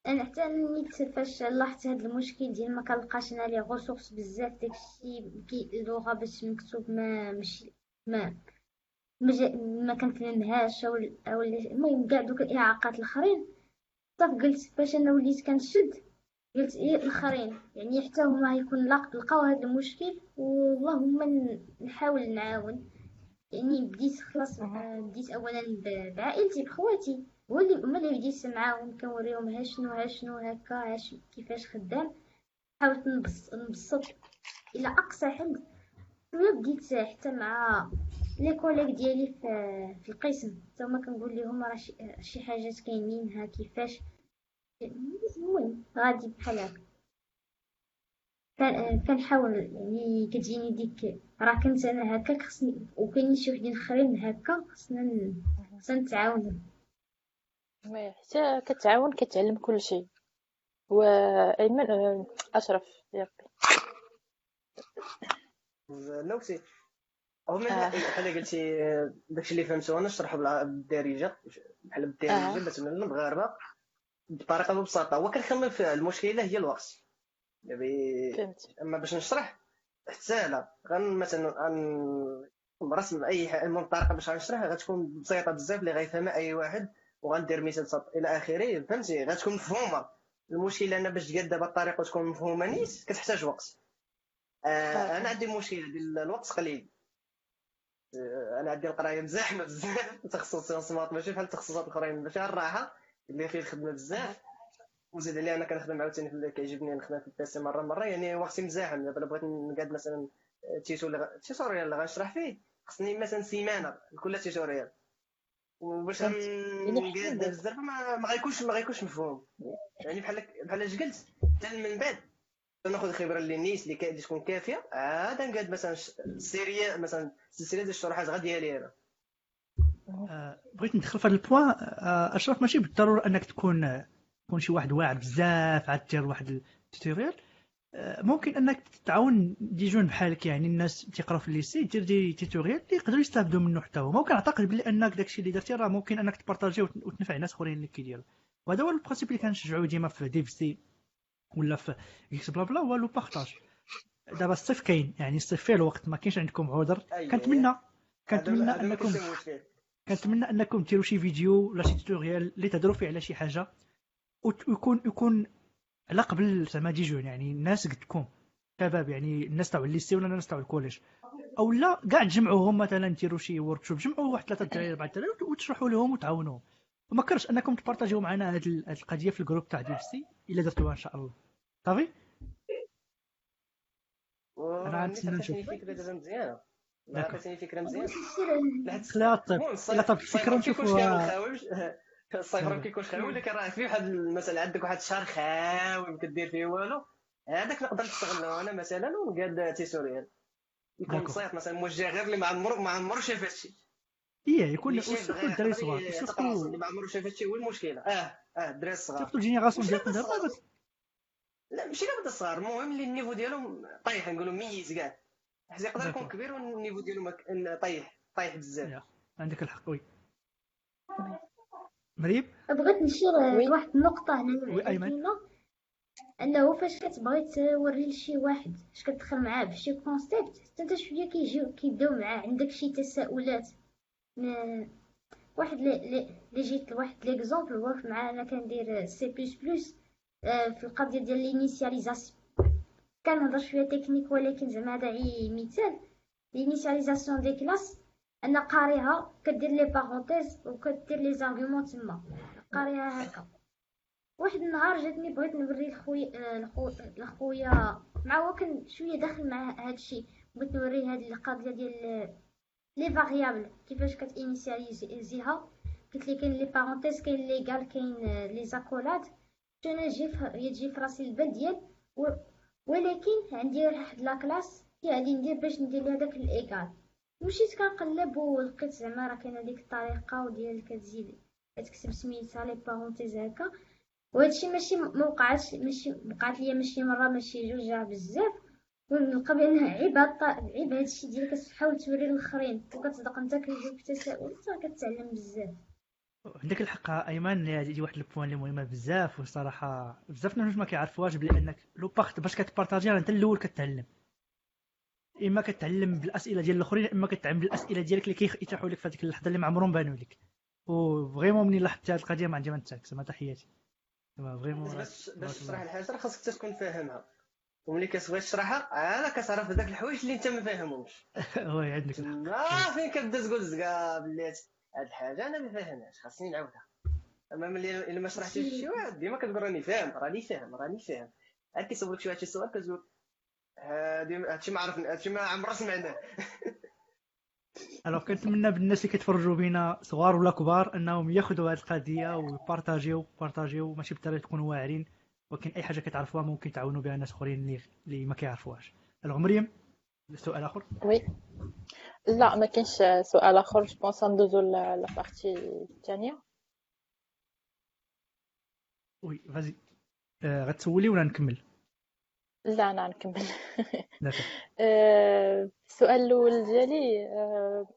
أنا حتى نيت فاش لاحظت هذا المشكل ديال ما كنلقاش أنا les ressources بزاف داكشي كي اللغة باش مكتوب ما مش ما ما, ما كنفهمهاش أو أو المهم كاع دوك الإعاقات الأخرين. صافي قلت باش أنا وليت كنشد قلت إيه الأخرين. يعني حتى هما يكون لقاو هذا المشكل واللهم نحاول نعاون. يعني بديت خلاص بديت اولا بعائلتي بخواتي. هو اللي هما اللي بديت معاهم كنوريهم ها شنو ها شنو هكا ها كيفاش خدام. حاولت نبسط إلى أقصى حد شوية بديت حتى مع لي كوليك ديالي في, في القسم حتى هما كنقول لهم راه شي حاجات كاينين ها كيفاش. المهم غادي بحال هكا. كنحاول يعني كتجيني ديك راه كنت أنا هكاك خصني وكاينين شي وحدين آخرين هكا خصنا خصنا نتعاونوا مي حتى كتعاون كتعلم كل شيء. وايمن آه، أشرف ياك نوكسي هما. بحال قلتي آه، داكشي اللي فهمتو أنا نشرحو بالدارجة بحال بالدارجة آه. مثلا المغاربه بطريقة ببساطه هو كنخمم في المشكلة هي الوقت. دابا فهمت. أما باش نشرح سهله غن مثلا غن مرسم أي المهم الطريقة باش غنشرح غتكون بسيطة بزاف اللي غيفهمها أي واحد وغندير مثال سط إلى آخره فهمتي؟ غتكون مفهومة. المشكلة أنا باش تقاد دابا الطريقة تكون مفهومة نيت كتحتاج وقت. آه أنا عندي مشكلة ديال الوقت قليل. آه، أنا عندي القراية مزاحمه بزاف *laughs* تخصص ماشي بحال التخصصات الأخرين ماشي الراحة اللي فيه الخدمة بزاف. وزيد عليها. أنا كنخدم عاوتاني في اللي كيعجبني نخدم في ال PC مرة مرة. يعني وقتي مزاحم. دابا بغيت نقاد مثلا تيتو اللي غ- tutorial اللي غنشرح فيه. خصني مثلا سيمانة لكل tutorial وباش فهمت. يعني بزاف ما, ما غيكونش ما غيكونش مفهوم. يعني بحال بحال اش قلت حتى من بعد ناخذ الخبره اللي نيت اللي تكون كافية. عاد نقاد مثلا série مثلا سلسلة ديال الشروحات غير ديالي أنا آه، بغيت ندخل في هذا ال point. آه، أشرف ماشي بالضرورة أنك تكون تكون شي واحد واعر بزاف عاد دير واحد ال tutorial. آه، ممكن أنك تعاون des jeunes بحالك يعني الناس تيقراو في ال lycée دير des tutorials اللي يقدروا يستافدوا منه حتى هما وكنعتقد بلي أنك داكشي اللي درتي راه ممكن أنك تpartager وت- وتنفع ناس أخرين اللي كيديروا وهذا هو ال principe اللي كنشجعوا ديما في DevC ولا في إكس بلا بلا هو le partage. دابا الصيف كاين يعني الصيف فيه الوقت ما كاينش عندكم عذر. أييه. كنتمنى كنتمنى انكم كنتمنى أنكم ديروا شي فيديو ولا شي tutorial اللي تهضروا فيه على شي حاجة. ويكون يكون على قبل زعما des jeunes يعني الناس قدكم شباب يعني الناس تاع ال lycée ولا الناس تاع ال collège. أو لا كاع تجمعوهم مثلا ديروا شي en workshop جمعوا واحد ثلاثة الدراري اربعه الدراري وت- وتشرحوا لهم وتعاونوهم. وما كرهش أنكم تبارطاجيو معنا هذه ال- هذه القضية في ال groupe تاع DevC إلا درتوها إن شاء الله. صافي؟ أنا غنتسنى نشوف. فكرة دابا مزيانه d'accord. عطيتيني فكرة مزيانة. خليها طيب. الصيف الفكرة راه كيكونش نشوفوها. كامل خاوي الصيف راه كيكونش خاوي ولكن راه في واحد مثلا عندك واحد الشهر خاوي ما كدير فيه والو؟ هذاك نقدر نستغله أنا مثلا ونقاد tutorial. يكون. صيف مثلا موجه غير اللي ما عمرو ما عمرو شاف هادشي. إيه يكون غير الدراري يقدر صغار. يتقرص، و surtout اللي ما عمرو شاف هادشي هو المشكلة. آه آه الدراري الصغار surtout ال génération ديالكم دابا الصغار. لا ماشي لابد الصغار المهم اللي ال niveau ديالهم طايح نقولوا ميز كاع. حيت يقدر يكون. كبير وال niveau ديالو مك- طايح طايح بزاف. عندك الحق oui. مريم بغيت نشير oui. لواحد النقطة هنا وي، أيمن. كاينة أنه فاش كتبغي توري لشي واحد فاش كتدخل معاه بشي concept حتى انت شوية كيجيو كيبداو معاه عندك شي تساؤلات. م- واحد لي لي لي جيت لواحد l'exemple هو مع أنا كندير C plus plus في القضية ديال l'initialisation كنهضر شوية تكنيك ولكن زعما هذا عي مثال. l'initialisation des classes أنا قاريها كدير les parenthèses وكدير les arguments تما. قاريها هكا. واحد النهار جاتني بغيت نوري لخويا آه، لخو- لخويا مع كان شوية داخل مع هادشي بغيت نوريه هاد القضية ديال les variables كيفاش كت initialiser ها. قلت لي كاين les parenthèses كاين l'égal كاين les accolades أنا جي في تجي في راسي البال ديال ولكن عندي واحد la classe اللي غادي ندير باش ندير لها داك ال égal مشيت كنقلب ولقيت زعما راه كاينة ديك الطريقة وديال كتزيد كتكتب سميتها les parenthèses هكا. وهادشي ماشي ما وقعتش ماشي وقعت ليا ماشي مرة ماشي جوج راه بزاف. ونلقى بأن عيب عيب هادشي ديال كتحاول توري للاخرين وكتصدق أنت كيجيوك تساؤل حتى كتعلم بزاف. عندك الحق ايمان هذه واحد ال point اللي مهمة بزاف وصراحة بزاف الناس ما كيعرفوهاش بلي انك لو باخت باش كتبارطاجي راه أنت الأول كتعلم. إما كتعلم بالأسئلة ديال الآخرين إما كتعلم بالأسئلة ديالك اللي كيتيحوا لك في هذيك اللحظة اللي ما عمرهم بانوا لك. و vraiment منين لاحظت هذه القضية؟ ما عندي ما نتعكس ما تحياتي. vraiment باش باش تشرح الحاجة راه خاصك تكون فاهمها. وملي كتبغي تشرحها عاد كتعرف هذاك الحوايج اللي أنت ما فاهمهمش. *laughs* oui عندك ما فين كتبدا تقول زكا بلي هاد الحاجة أنا ما فاهمهاش خاصني نعاودها. أما ملي إلا ما شرحتيش لشي واحد ديما كتقول راني فاهم راني فاهم راني فاهم. عاد كيسولك شي واحد شي سؤال كتقول هادي هادشي ما عرف هادشي ما عمرنا سمعناه. *laughs* alors كنتمنى بالناس اللي كيتفرجوا بينا صغار ولا كبار أنهم ياخذوا هذه القضية ويبارطاجيو، بارطاجيو ماشي بالضروره تكونوا واعرين ولكن أي حاجة كتعرفوها ممكن تعاونوا بها ناس أخرين اللي اللي ما كيعرفوهاش. alors مريم سؤال آخر؟ وي لا ما كاينش سؤال آخر. je pense ندوزو la partie الثانية oui vas-y آه غتسولي ولا نكمل؟ لا أنا نكمل. *laughs* d'accord آه، السؤال الأول ديالي آه،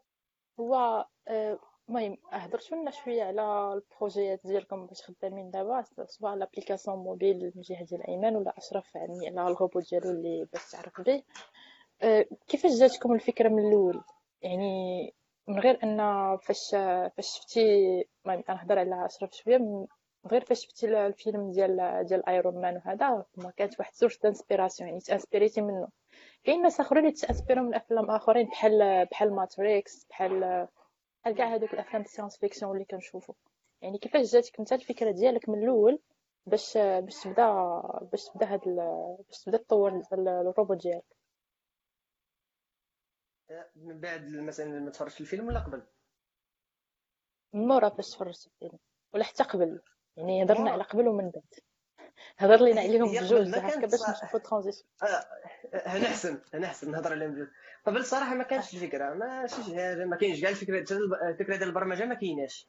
هو آه، المهم هضرتوا لنا شوية على ال projets ديالكم باش خدامين دابا سواء l'application mobile من الجهه ديال أيمن ولا أشرف يعني على الغوبو ديالو اللي باش تعرف به. كيفاش جاتكم الفكرة من الأول؟ يعني من غير أن فاش فاش شفتي المهم أنا نهضر على أشرف شوية غير فاش شفتي الفيلم ديال ديال Iron Man وهذا ما كانت واحد source d'inspiration يعني تانسبيريتي منه. كاين ناس آخرين اللي تانسبيرو من أفلام آخرين بحال بحال Matrix بحال بحال كاع هذوك الأفلام ال science-fiction اللي كنشوفو. يعني كيفاش جاتك أنت الفكرة ديالك من الأول باش باش تبدا باش تبدا هاد باش تبدا تطور الروبوت ديالك؟ من بعد مثلا ما تفرجت الفيلم ولا قبل؟ مورا فاش تفرجت الفيلم ولا حتى قبل؟ يعني هضرنا على قبل ومن بعد. هضر لينا عليهم بجوج هكا باش نشوفو transition أنا احسن أنا احسن نهضر عليهم بجوج. قبل صراحة ما كانش الفكرة ما شي حاجة ما كاينش كاع الفكرة الفكرة ديال البرمجة ما كايناش.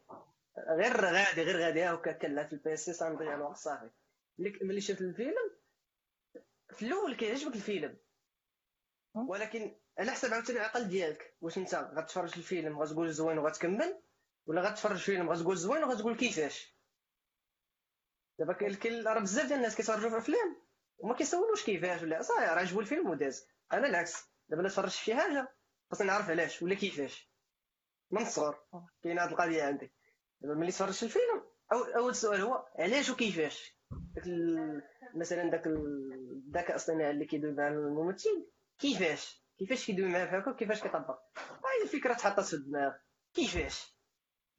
غير غادي غير غادي هكا كلا في ال PC صنضيع الوقت صافي. ملي شفت الفيلم في الأول كيعجبك الفيلم؟ ولكن على حسب عاوتاني العقل ديالك واش أنت غتفرج الفيلم غتقول زوين وغتكمل؟ ولا غتفرج الفيلم غتقول زوين وغتقول كيفاش؟ دابا كاين راه بزاف ديال الناس كيتفرجوا في افلام وما كيسولوش كيفاش ولا صافي عجبو الفيلم وداز. أنا العكس. دابا الا تفرجت شي حاجة خاصني نعرف علاش ولا كيفاش. من الصغر كاين هاد القضية عندي. دابا ملي تفرجت الفيلم أول سؤال هو علاش وكيفاش؟ داك مثلا داك الذكاء الاصطناعي اللي كيدوي مع الممثل كيفاش؟ كيفاش كيدوي معاه هكا وكيفاش كيطبق؟ هاي الفكرة تحطات في الدماغ كيفاش؟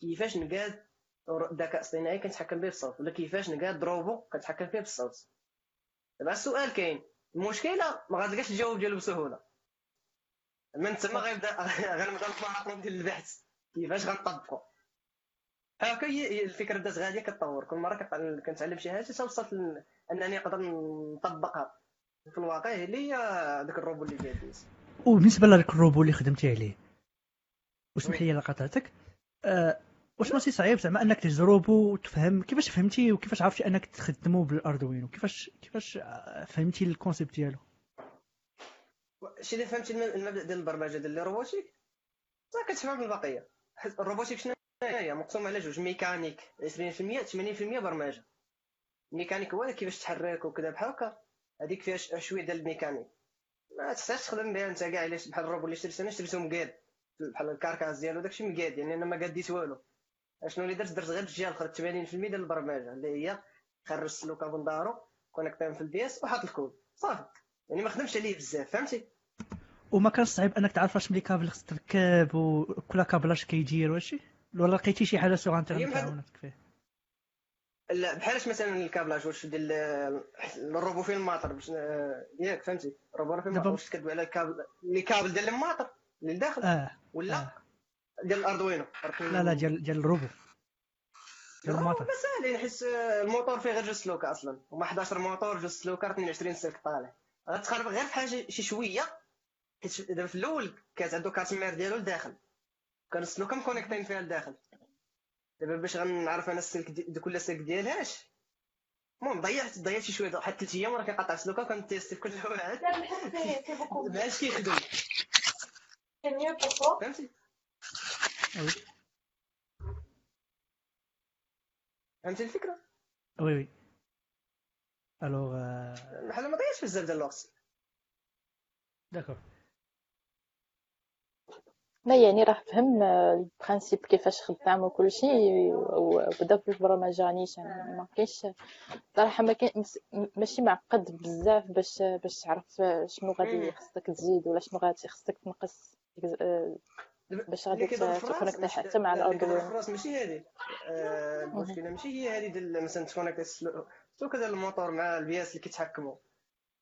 كيفاش نقاد؟ الذكاء الاصطناعي كنتحكم به بالصوت ولا كيفاش نقاد روبو كنتحكم فيه بالصوت. دابا السؤال كاين. المشكلة ما غاتلقاش الجواب ديالو بسهولة. من تما غيبدا *laughs* غنبدا نتمرق ندير البحث. كيفاش غنطبقو؟ هكا هي الفكرة بدات غادية كتطور. كل مرة كنتعلم شي حاجة توصلت أنني نقدر نطبقها. في الواقع اللي هي داك الروبو اللي جاي وبالنسبة لهذاك الروبو اللي خدمتي عليه واسمح لي قطعتك. أه واش ماشي صعيب زعما انك تجربه وتفهم كيفاش فهمتي وكيفاش عرفتي انك تخدمه بال Arduino كيفاش كيفاش فهمتي ال concept ديالو؟ شي اللي فهمتي المبدأ ديال البرمجة ديال ال robotique صافي كتفهم البقية. ال robotique شنو هي مقسوم على جوج ميكانيك 20% 80% برمجة. الميكانيك هو كيفاش تحرك وكذا بحال هكا. هذيك فيها شوية ديال الميكانيك. ما تحتاجش تخدم بها انت كاع علاش بحال الروبو اللي شريت أنا شريته مقاد بحال ال carcasse ديالو داكشي مقاد يعني أنا ما قاديت والو. شنو اللي درت؟ درت غير الجهه الاخرى 80% ديال البرمجة اللي هي خرج السلوكه من دارو كونيكتيهم في البي اس وحط الكود. صافي. يعني ما خدمش عليه بزاف فهمتي؟ وما كان صعيب أنك تعرف اش ملي كابل خص تركب وكل كابل اش كيدير واشي ولا لقيتي شي حاجة سوغ إنترنت تعاونك فيه؟ لا بحالاش مثلا الكابلاج واش ديال الروبو فين الماطر؟ باش ياك فهمتي؟ الروبو فين الماطر؟ واش تكذب على الكابل اللي كابل ديال الماطر اللي لداخل آه ولا آه. ديال الاردوينو لا لا ديال ديال الروبو ديال الماطر ساهلين حيت الموتور فيه غير جوج سلوكه أصلا. هما 11 موتور جوج سلوكه 22 سلك طالع. غتخرب غير في حاجة شي شوية. حيت دابا في الأول كانت عنده كاتمير ديالو لداخل. كان السلوكه مكونيكتين فيها لداخل. دابا باش غنعرف أنا السلك دي كل سلك ديالهاش. المهم ضيعت ضيعت شي شوية. واحد ثلاث أيام راه كنقطع سلوكة وكنتيستي في كل واحد. ما اش كيخدم. فهمتي؟ فهمتي الفكرة oui oui alors بحال ما ضيعش بزاف ديال الوقت d'accord لا يعني راه فهم ال principe كيفاش خدام وكل شيء وبدا في البرمجه نيشان ما كاينش صراحة ما كاين ماشي معقد بزاف باش باش تعرف شنو غادي خصك تزيد ولا شنو غادي خصك تنقص باش غادي تكونيكتي حتى مع الاردوينو الراس ماشي هذه المشكلة ماشي هي هذه ديال مثلا تكونيكتي السلوك ديال الموتور مع البياس اللي كيتحكموا.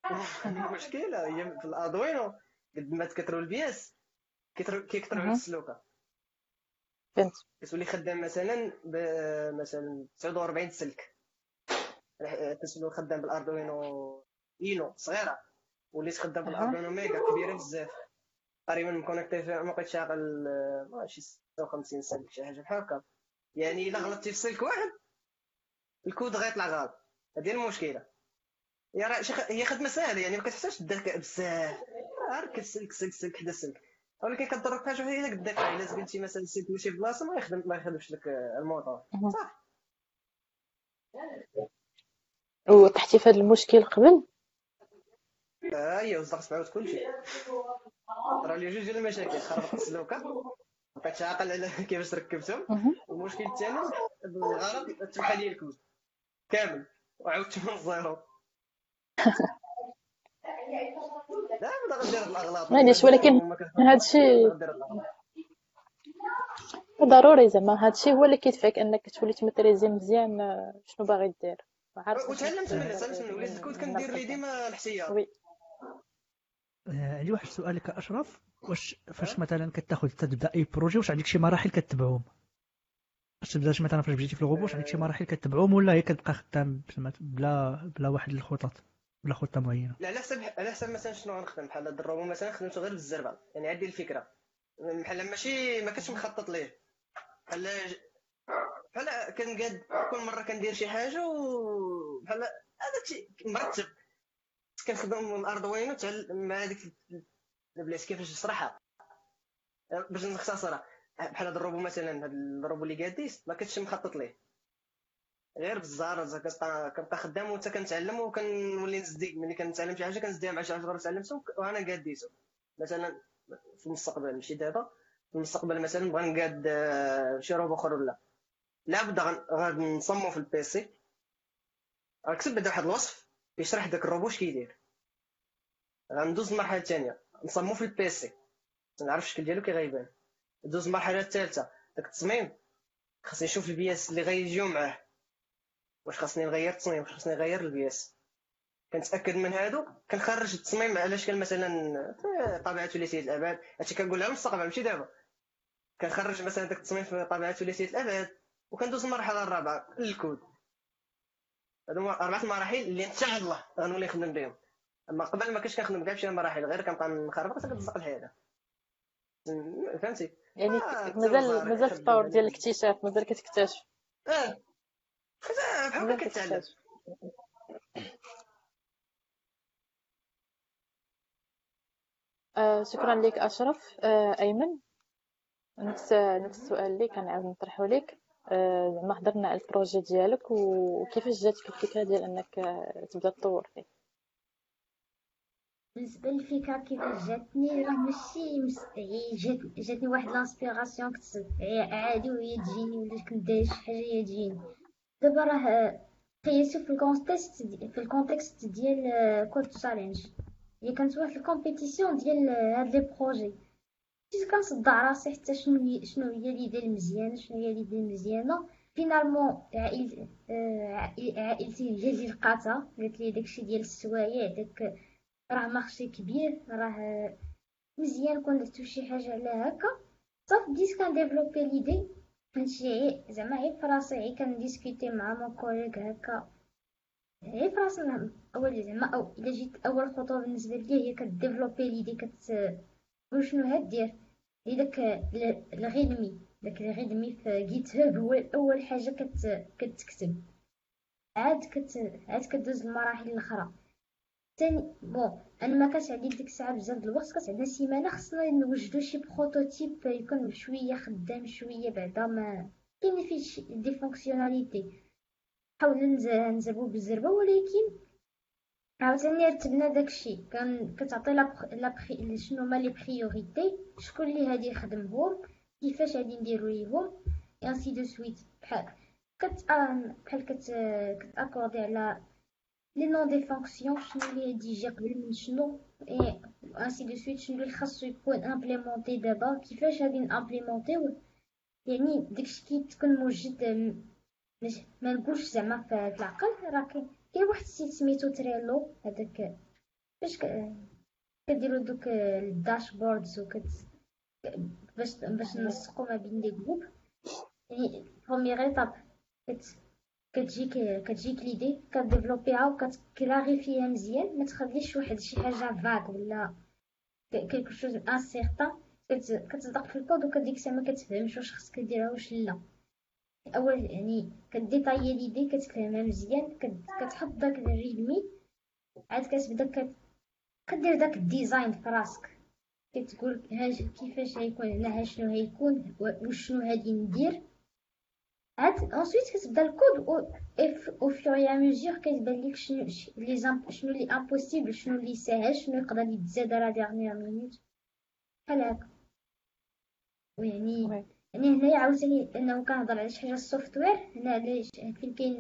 *laughs* المشكلة هي في الاردوينو قد ما تكثروا البياس كيكثر على السلوكة. فهمت. كتولي خدام مثلا مثلا 49 سلك. كنت خدام بالاردوينو إينو صغيرة. وليت خدام. بالاردوينو ميغا كبيرة بزاف. تقريبا مكونيكتي فيها ما بقيت شاغل آه، شي 56 سلك شي حاجة بحال هكا. يعني الا غلطتي في سلك واحد الكود غيطلع غلط. هذه المشكلة. هي راه شي خ- هي خدمة ساهله يعني ما كتحتاجش الذكاء بزاف. غير كتسلك سلك سلك حدا سلك. ولكن كضرك حاجة هي داك الذكاء إلا زبنتي مثلا ماشي في بلاصة ما يخدم ما يخدمش لك آه، الموتور. مهم. صح. وطحتي في هذا المشكل قبل؟ ها هي وزقت معاود كلشي راه لي جوج ديال المشاكل خربت السلوكه بقيت عاقل على *laughs* كيفاش ركبتهم. المشكل الثاني بالغلط تمحى لي الكود كامل. وعاودت من ال zéro. لا بدا غندير الأغلاط. معليش، ولكن كنت- هادشي-. ضروري زعما. هادشي هو اللي كيدفعك أنك تولي تماتريزي مزيان آه، شنو باغي دير. وعارف وتعلمت منه تعلمت منه وليت الكود كندير ليه ديما الاحتياط عندي واحد السؤال لك أشرف. واش فاش مثلا كتاخذ تبدا أي projet واش عندك شي مراحل كتبعهم؟ فاش تبدأ مثلا فاش بديتي في الغوبو واش عندك شي مراحل كتبعهم ولا هي كتبقى خدام بلا بلا, واحد الخطط بلا خطة معينة؟ لا على حسب على حسب مثلا شنو غنخدم. بحال هاد الروبو مثلا خدمته غير بالزربة. يعني عندي الفكرة. بحال ماشي ما كنتش مخطط ليه. بحال بحال كنقاد كل مرة كندير شي حاجة و بحال الشيء مرتب. كنخدم الاردوينو تعلم مع هذيك البلايص. كيفاش نشرحها باش نختصرها. بحال هذا الروبو مثلا هذا الروبو اللي قاديس ما كنتش مخطط ليه. غير زعما كنبقى خدام وانت كنتعلم وكنولي نزدي ملي كنتعلم شي حاجة كنزديها مع شي حاجة أخرى تعلمتها وأنا قاديتو مثلا في المستقبل ماشي دابا. في المستقبل مثلا نبغى نقاد آه، شي روبو أخر ولا. لابد غن- غنصمو في ال PC غنكتب بعدا واحد الوصف. يشرح داك الروبو اش كيدير غندوز المرحلة الثانية نصمو في ال PC نعرف الشكل ديالو كي غيبان. ندوز المرحلة الثالثه داك التصميم. خاصني نشوف ال pièces اللي غيجيو معاه. واش خاصني نغير التصميم؟ واش خاصني نغير ال pièces كنتأكد من هادو. كنخرج التصميم على شكل مثلا طبيعه ثلاثيه الأبعاد. هادشي كنقولها المستقبل ماشي دابا. كنخرج مثلا داك التصميم في طبيعه ثلاثيه الأبعاد. وكندوز المرحلة الرابعة. الكود. هادو أربعة المراحل اللي إن شاء الله غنولي نخدم بهم. أما قبل ما كنتش كنخدم كاع بشي مراحل غير كنبقى نخربق حتى كتزق الحياة. فهمتي؟ يعني آه، مازال مازال في الطور ديال. الاكتشاف مازال كتكتشف. آه. بحال كتعلم آه شكرا لك أشرف. آه أيمن نفس نفس السؤال اللي كنعاود نطرحه لك. زعما هضرنا على ال projet ديالك وكيفاش جاتك الفكرة ديال إنك آه، تبدأ تطور فيه بالنسبة للفكرة كيفاش جاتني راه ماشي هي جات جاتني واحد l'inspiration كنت عادي وهي تجيني ولا كنت داير شي حاجة هي تجيني. دابا راه قياسو في ال contexte في ال contexte ديال code challenge هي كانت واحد ال compétition ديال هاد les projets بديت كنصدع راسي حتى شنو شنو هي l'idée المزيانه شنو هي l'idée المزيانه finalement عائل عائل- عائلتي هي اللي لقاتها قالت لي داكشي ديال السوايع داك راه marché كبير راه مزيان كون درتو شي حاجة على هكا صافي بديت كنديفلوبي ليدي هادشي زعما عيب في راسي عي كنديسكوتي مع مون كوليغ هكا عيب في راسي ما- اول زعما أو الا جيت اول خطوه بالنسبة ليا هي كديفلوبي ليدي كت وشنو هادير هي داك ال- الغيدمي داك الغيدمي في جيت هاب هو اول حاجة كت كتكتب عاد كت عاد كدوز المراحل الاخرى تاني بون أنا ما كانش عندي ديك الساعة بزاف د الوقت كانت عندنا سيمانة خصنا نوجدو شي بروتوتيب يكون شوية خدام شوية بعدا ما كاين فيه des fonctionnalités حاولنا نز- نزربو بالزربة ولكن عاوتاني رتبنا داكشي كان كتعطي la pr- la pri- شنو هما les priorités شكون اللي غادي يخدمهم كيفاش غادي نديرو ليهم et ainsi de suite بحال كت آه، بحال كت كت accorder على les noms des fonctions شنو اللي غادي يجي قبل من شنو et ainsi de suite شنو اللي خاصو يكون implémenté دابا كيفاش غادي ن implémenter و يعني داكشي كي تكون موجود م- مش- ما نقولش زعما في في العقل راه كاين واحد ال site سميتو Trello هذاك باش كديروا دوك ال dashboards وكت باش باش ننسقوا ما بين les groupes. يعني première étape كت كتجيك كتجيك ليدي كديفلوبيها وكتكلاريفيها مزيان ما تخليش واحد شي حاجة vague ولا quelque chose incertain كتصدق في الكود وكديك الساعة ما كتفهمش واش خصك ديرها واش لا. أول يعني ك détailler l'idée كتفهمها مزيان كتحط داك ال README عاد كتبدا كدير داك ال design في راسك. كتقول كيفاش غيكون هنا ها شنو غيكون وشنو هادي ندير. عاد ensuite كتبدا ال code au fur et à mesure كتبان لك شنو لي شنو لي impossible شنو لي ساهل شنو يقدر يتزاد على dernière minute بحال هكا. ويعني يعني هنايا عاوتاني انه كنهضر على شي حاجة ال software هنا علاش فين كاين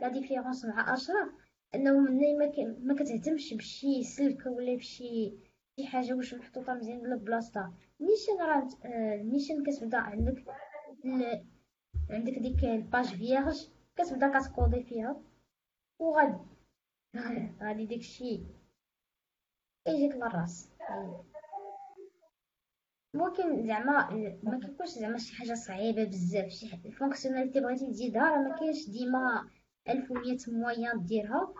la différence مع اشرف انه مني ما, كتهتمش بشي سلك ولا بشي شي حاجة واش محطوطة مزيان لبلاصتها نيشان راه نيشان كتبدا عندك عندك ديك ال page vierge كتبدا كت coder فيها وغادي *laughs* غادي داكشي. يجيك للراس. ممكن زعما ما كيكونش زعما شي حاجة صعيبة بزاف شي ال fonctionnalité بغيتي تزيدها راه ما كاينش ديما 1100 moyens ديرها.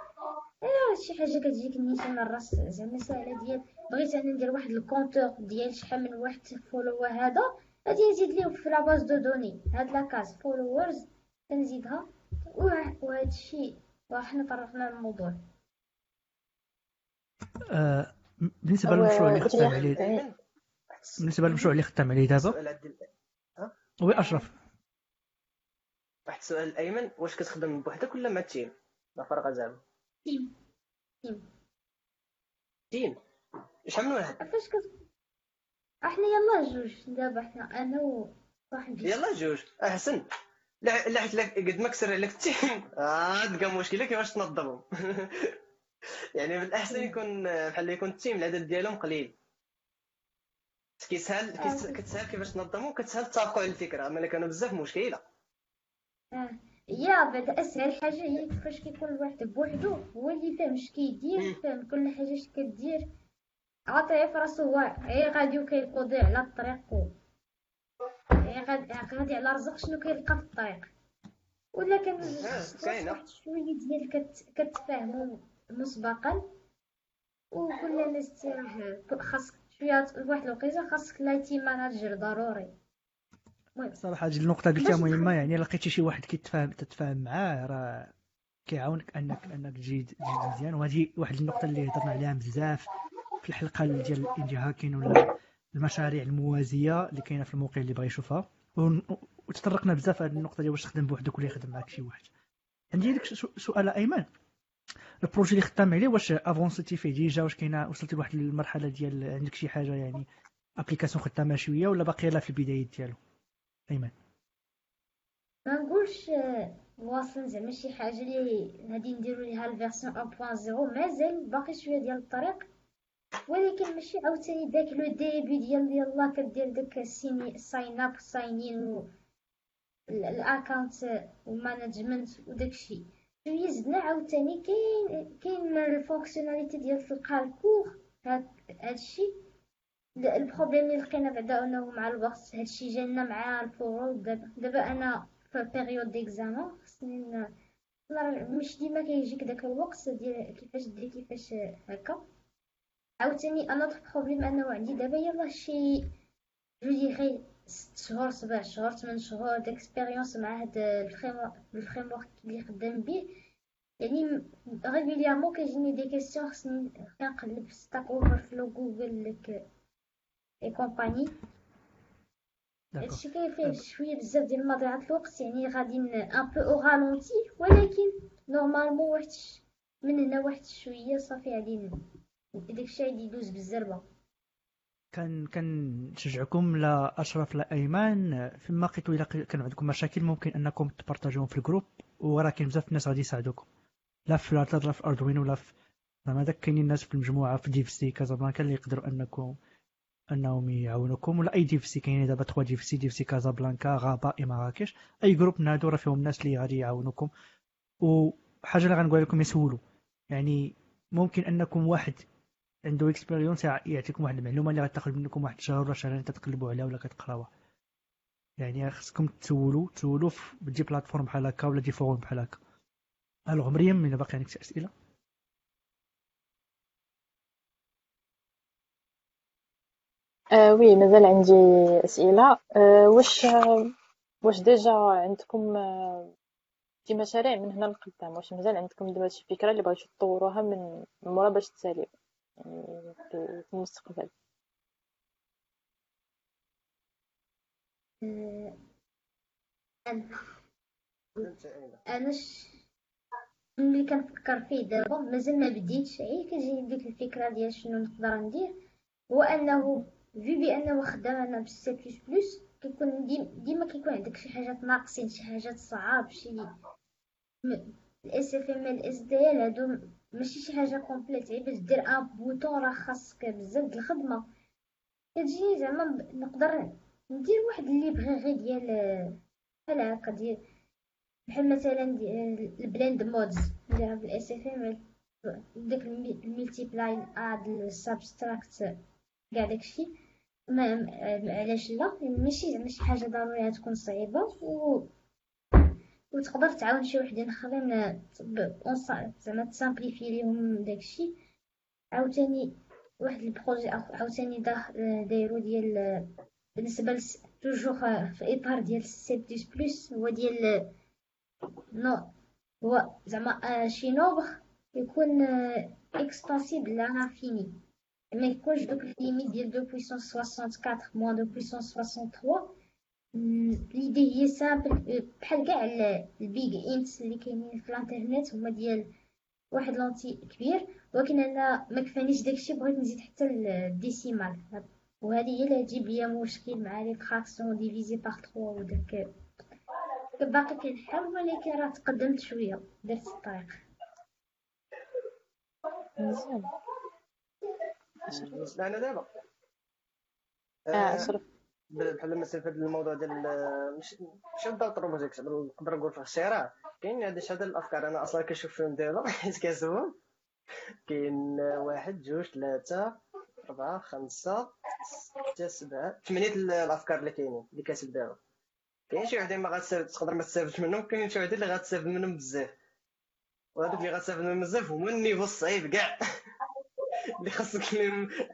إيه شي حاجة كتجيك نيشان الراس زعما ساهله ديال بغيت أنا ندير واحد ال compteur ديال شحال من واحد follow هذا غادي نزيد ليه في la base de données هاد la case followers كنزيدها. وهذا الشيء وحنا طرقنا الموضوع. آه بالنسبة للمشروع اللي خدام عليه بالنسبة للمشروع اللي خدام عليه دابا oui أشرف. واحد السؤال أيمن. واش كتخدم بوحدك ولا مع ال team؟ لا فرق زعما. team. team. team. شحال من واحد؟ فاش كت إحنا يلا جوج. دابا إحنا أنا وواحد. يلا جوج. احسن لا لا حيت قد ما كسر عليك ال team. *laughs* آه تلقى مشكلة كيفاش تنظمهم. *laughs* يعني من الأحسن يكون بحال يكون ال team العدد ديالهم قليل. كيسهل كتسهل كيفاش تنظمهم كتسهل تتفقوا على الفكرة. أما كانوا بزاف مشكلة. آه. يا بعد أسهل حاجة هي كيفاش كيكون الواحد بوحدو هو اللي فاهم اش كيدير فاهم كل حاجة اش كدير عاطيه في راسو هو غير غادي وكيقضي على الطريق. و غادي على رزق شنو كيلقى في الطريق. ولا كان شوية ديال كتفاهموا مسبقا. وكل الناس خاصك شوية واحد الوقيته خاصك لايتي ماناجر ضروري. صراحة هذه النقطة قلتها مهمة يعني لقيتي شي واحد كيتفاهم تتفاهم معاه راه كيعاونك انك أنك تجي مزيان. وهذه واحد النقطة اللي هضرنا عليها بزاف في الحلقة ديال ال indie hacking ولا المشاريع الموازية اللي كاينة في الموقع اللي بغى يشوفها. وتطرقنا بزاف هذه النقطة ديال واش تخدم بوحدك ولا يخدم معك شي واحد. عندي لك سؤال أيمن. ال projet اللي خدام عليه واش avancer تي فيه déjà واش كاينة وصلتي لواحد المرحلة ديال عندك شي حاجة يعني application خدامة شوية ولا باقي لا في البدايات ديالو؟ أيمن. ما نقولش واصل زعما شي حاجة اللي غادي نديرو ليها ال version 1.0 مازال باقي شوية ديال الطريق. ولكن ماشي عاوتاني داك le début ديال يلا كدير داك السيني ساين اب ساين الاكونت ومانجمنت وداكشي شوية زدنا عاوتاني كاين كاين ال fonctionnalité ديال تلقى الكور هادشي ال problème اللي لقينا بعدا انه مع الوقت هادشي جانا مع الفروض دابا دابا أنا في période d'examens خصني مش ديما كيجيك داك الوقت ديال كيفاش دير كيفاش هكا عاوتاني أنا problème انه عندي دابا يلاه شي je dirais ست شهور سبع شهور ثمان شهور d'expérience مع هاد framework اللي خدام به يعني régulièrement كيجيني des questions خصني نقلب في Stack Overflow Google لك اي كومباني هادشي فيه شوية بزاف ديال مضيعة الوقت يعني غادي un peu أو ralenti ولكن normalement واحد من هنا واحد شوية صافي غادي داكشي غادي يدوز بالزربه كان كنشجعكم لا أشرف لا ايمان فيما لقيتو إلا كان عندكم مشاكل ممكن أنكم تبارطاجيهم في ال groupe وراه بزاف الناس غادي يساعدوكم. لا في لا في Arduino ولا في زعما داك كاينين الناس في المجموعة في DevC كازابلانكا اللي يقدروا انكم أنهم يعاونوكم ولا أي DevC كاينين دابا 3 DevC DevC كازابلانكا رباط مراكش. أي groupe من هادو راه فيهم الناس اللي غادي يعاونوكم. وحاجه اللي غنقول لكم يسولوا. يعني ممكن أنكم واحد عنده expérience يعطيكم واحد المعلومة اللي غتاخذ منكم واحد الشهر ولا شهرين تتقلبوا عليها ولا كتقراوها. يعني خصكم تسولوا تسولوا في des plateformes بحال هكا ولا des forums بحال هكا. alors مريم من باقي عندك شي أسئلة؟ آه oui مازال عندي أسئلة. آه واش واش déjà عندكم آه شي مشاريع من هنا لقدام؟ واش مازال عندكم دابا شي فكرة اللي بغيتو تطوروها من مورا باش تساليو؟ في المستقبل أنا ش... ملي كنفكر فيه دابا مازال ما بديتش عي كتجيني ديك الفكرة ديال شنو نقدر ندير هو انه في بانه خدام أنا بالسي بلس بلس كيكون ديما كيكون عندك شي حاجات ناقصين شي حاجات صعاب شي الاس اف ام ال اس دي ال هادو ماشي شي حاجة complète غير باش دير un bouton راه خاصك بزاف د الخدمة. كتجيني زعما نقدر ندير واحد اللي بغي غير ديال بحال هكا ديال بحال مثلا ال blend modes نديرها بال SFM داك ال multiply add ال subtract كاع داكشي ما علاش لا؟ ماشي زعما شي حاجة ضرورية تكون صعيبة و وتقدر تعاون شي وحدين اخرين زعما تسامبليفي ليهم داكشي. عاوتاني واحد ال projet عاوتاني دايرو ديال بالنسبة toujours في اطار ديال سي بلس بلس هو ديال non هو زعما شي number يكون extensible à l'infini ما يكونش دوك les limites ديال deux puissance 64 moins deux puissance 63 l'idée هي simple بحال كاع ال big int اللي كاينين في الانترنت هما ديال واحد l'entier كبير ولكن أنا ما كفانيش داكشي بغيت نزيد حتى ال décimal. وهذه هي اللي تجيب ليا مشكل مع les fractions divisé par 3 وداك. باقي كنحاول ولكن راه تقدمت شوية درت الطريق. مزيان. أنا دابا؟ آه اشرف بحال مثلا في هذا الموضوع ديال مش مش بالضبط الروبوتكس نقدر نقول في الشراء كاين هاد هاد الأفكار. أنا أصلا كنشوف فيهم دابا *laughs* حيت كنسوهم كاين واحد جوج ثلاثة أربعة خمسة ستة سبعة ثمانية الأفكار اللي كاينين اللي كاتب دابا. كاين شي وحدين ما غاتستافد تقدر ما تستافدش منهم كاين شي وحدين اللي غاتستافد منهم بزاف. وهذوك اللي غاتستافد منهم بزاف هما النيفو الصعيب كاع. *laughs* اللي خاصك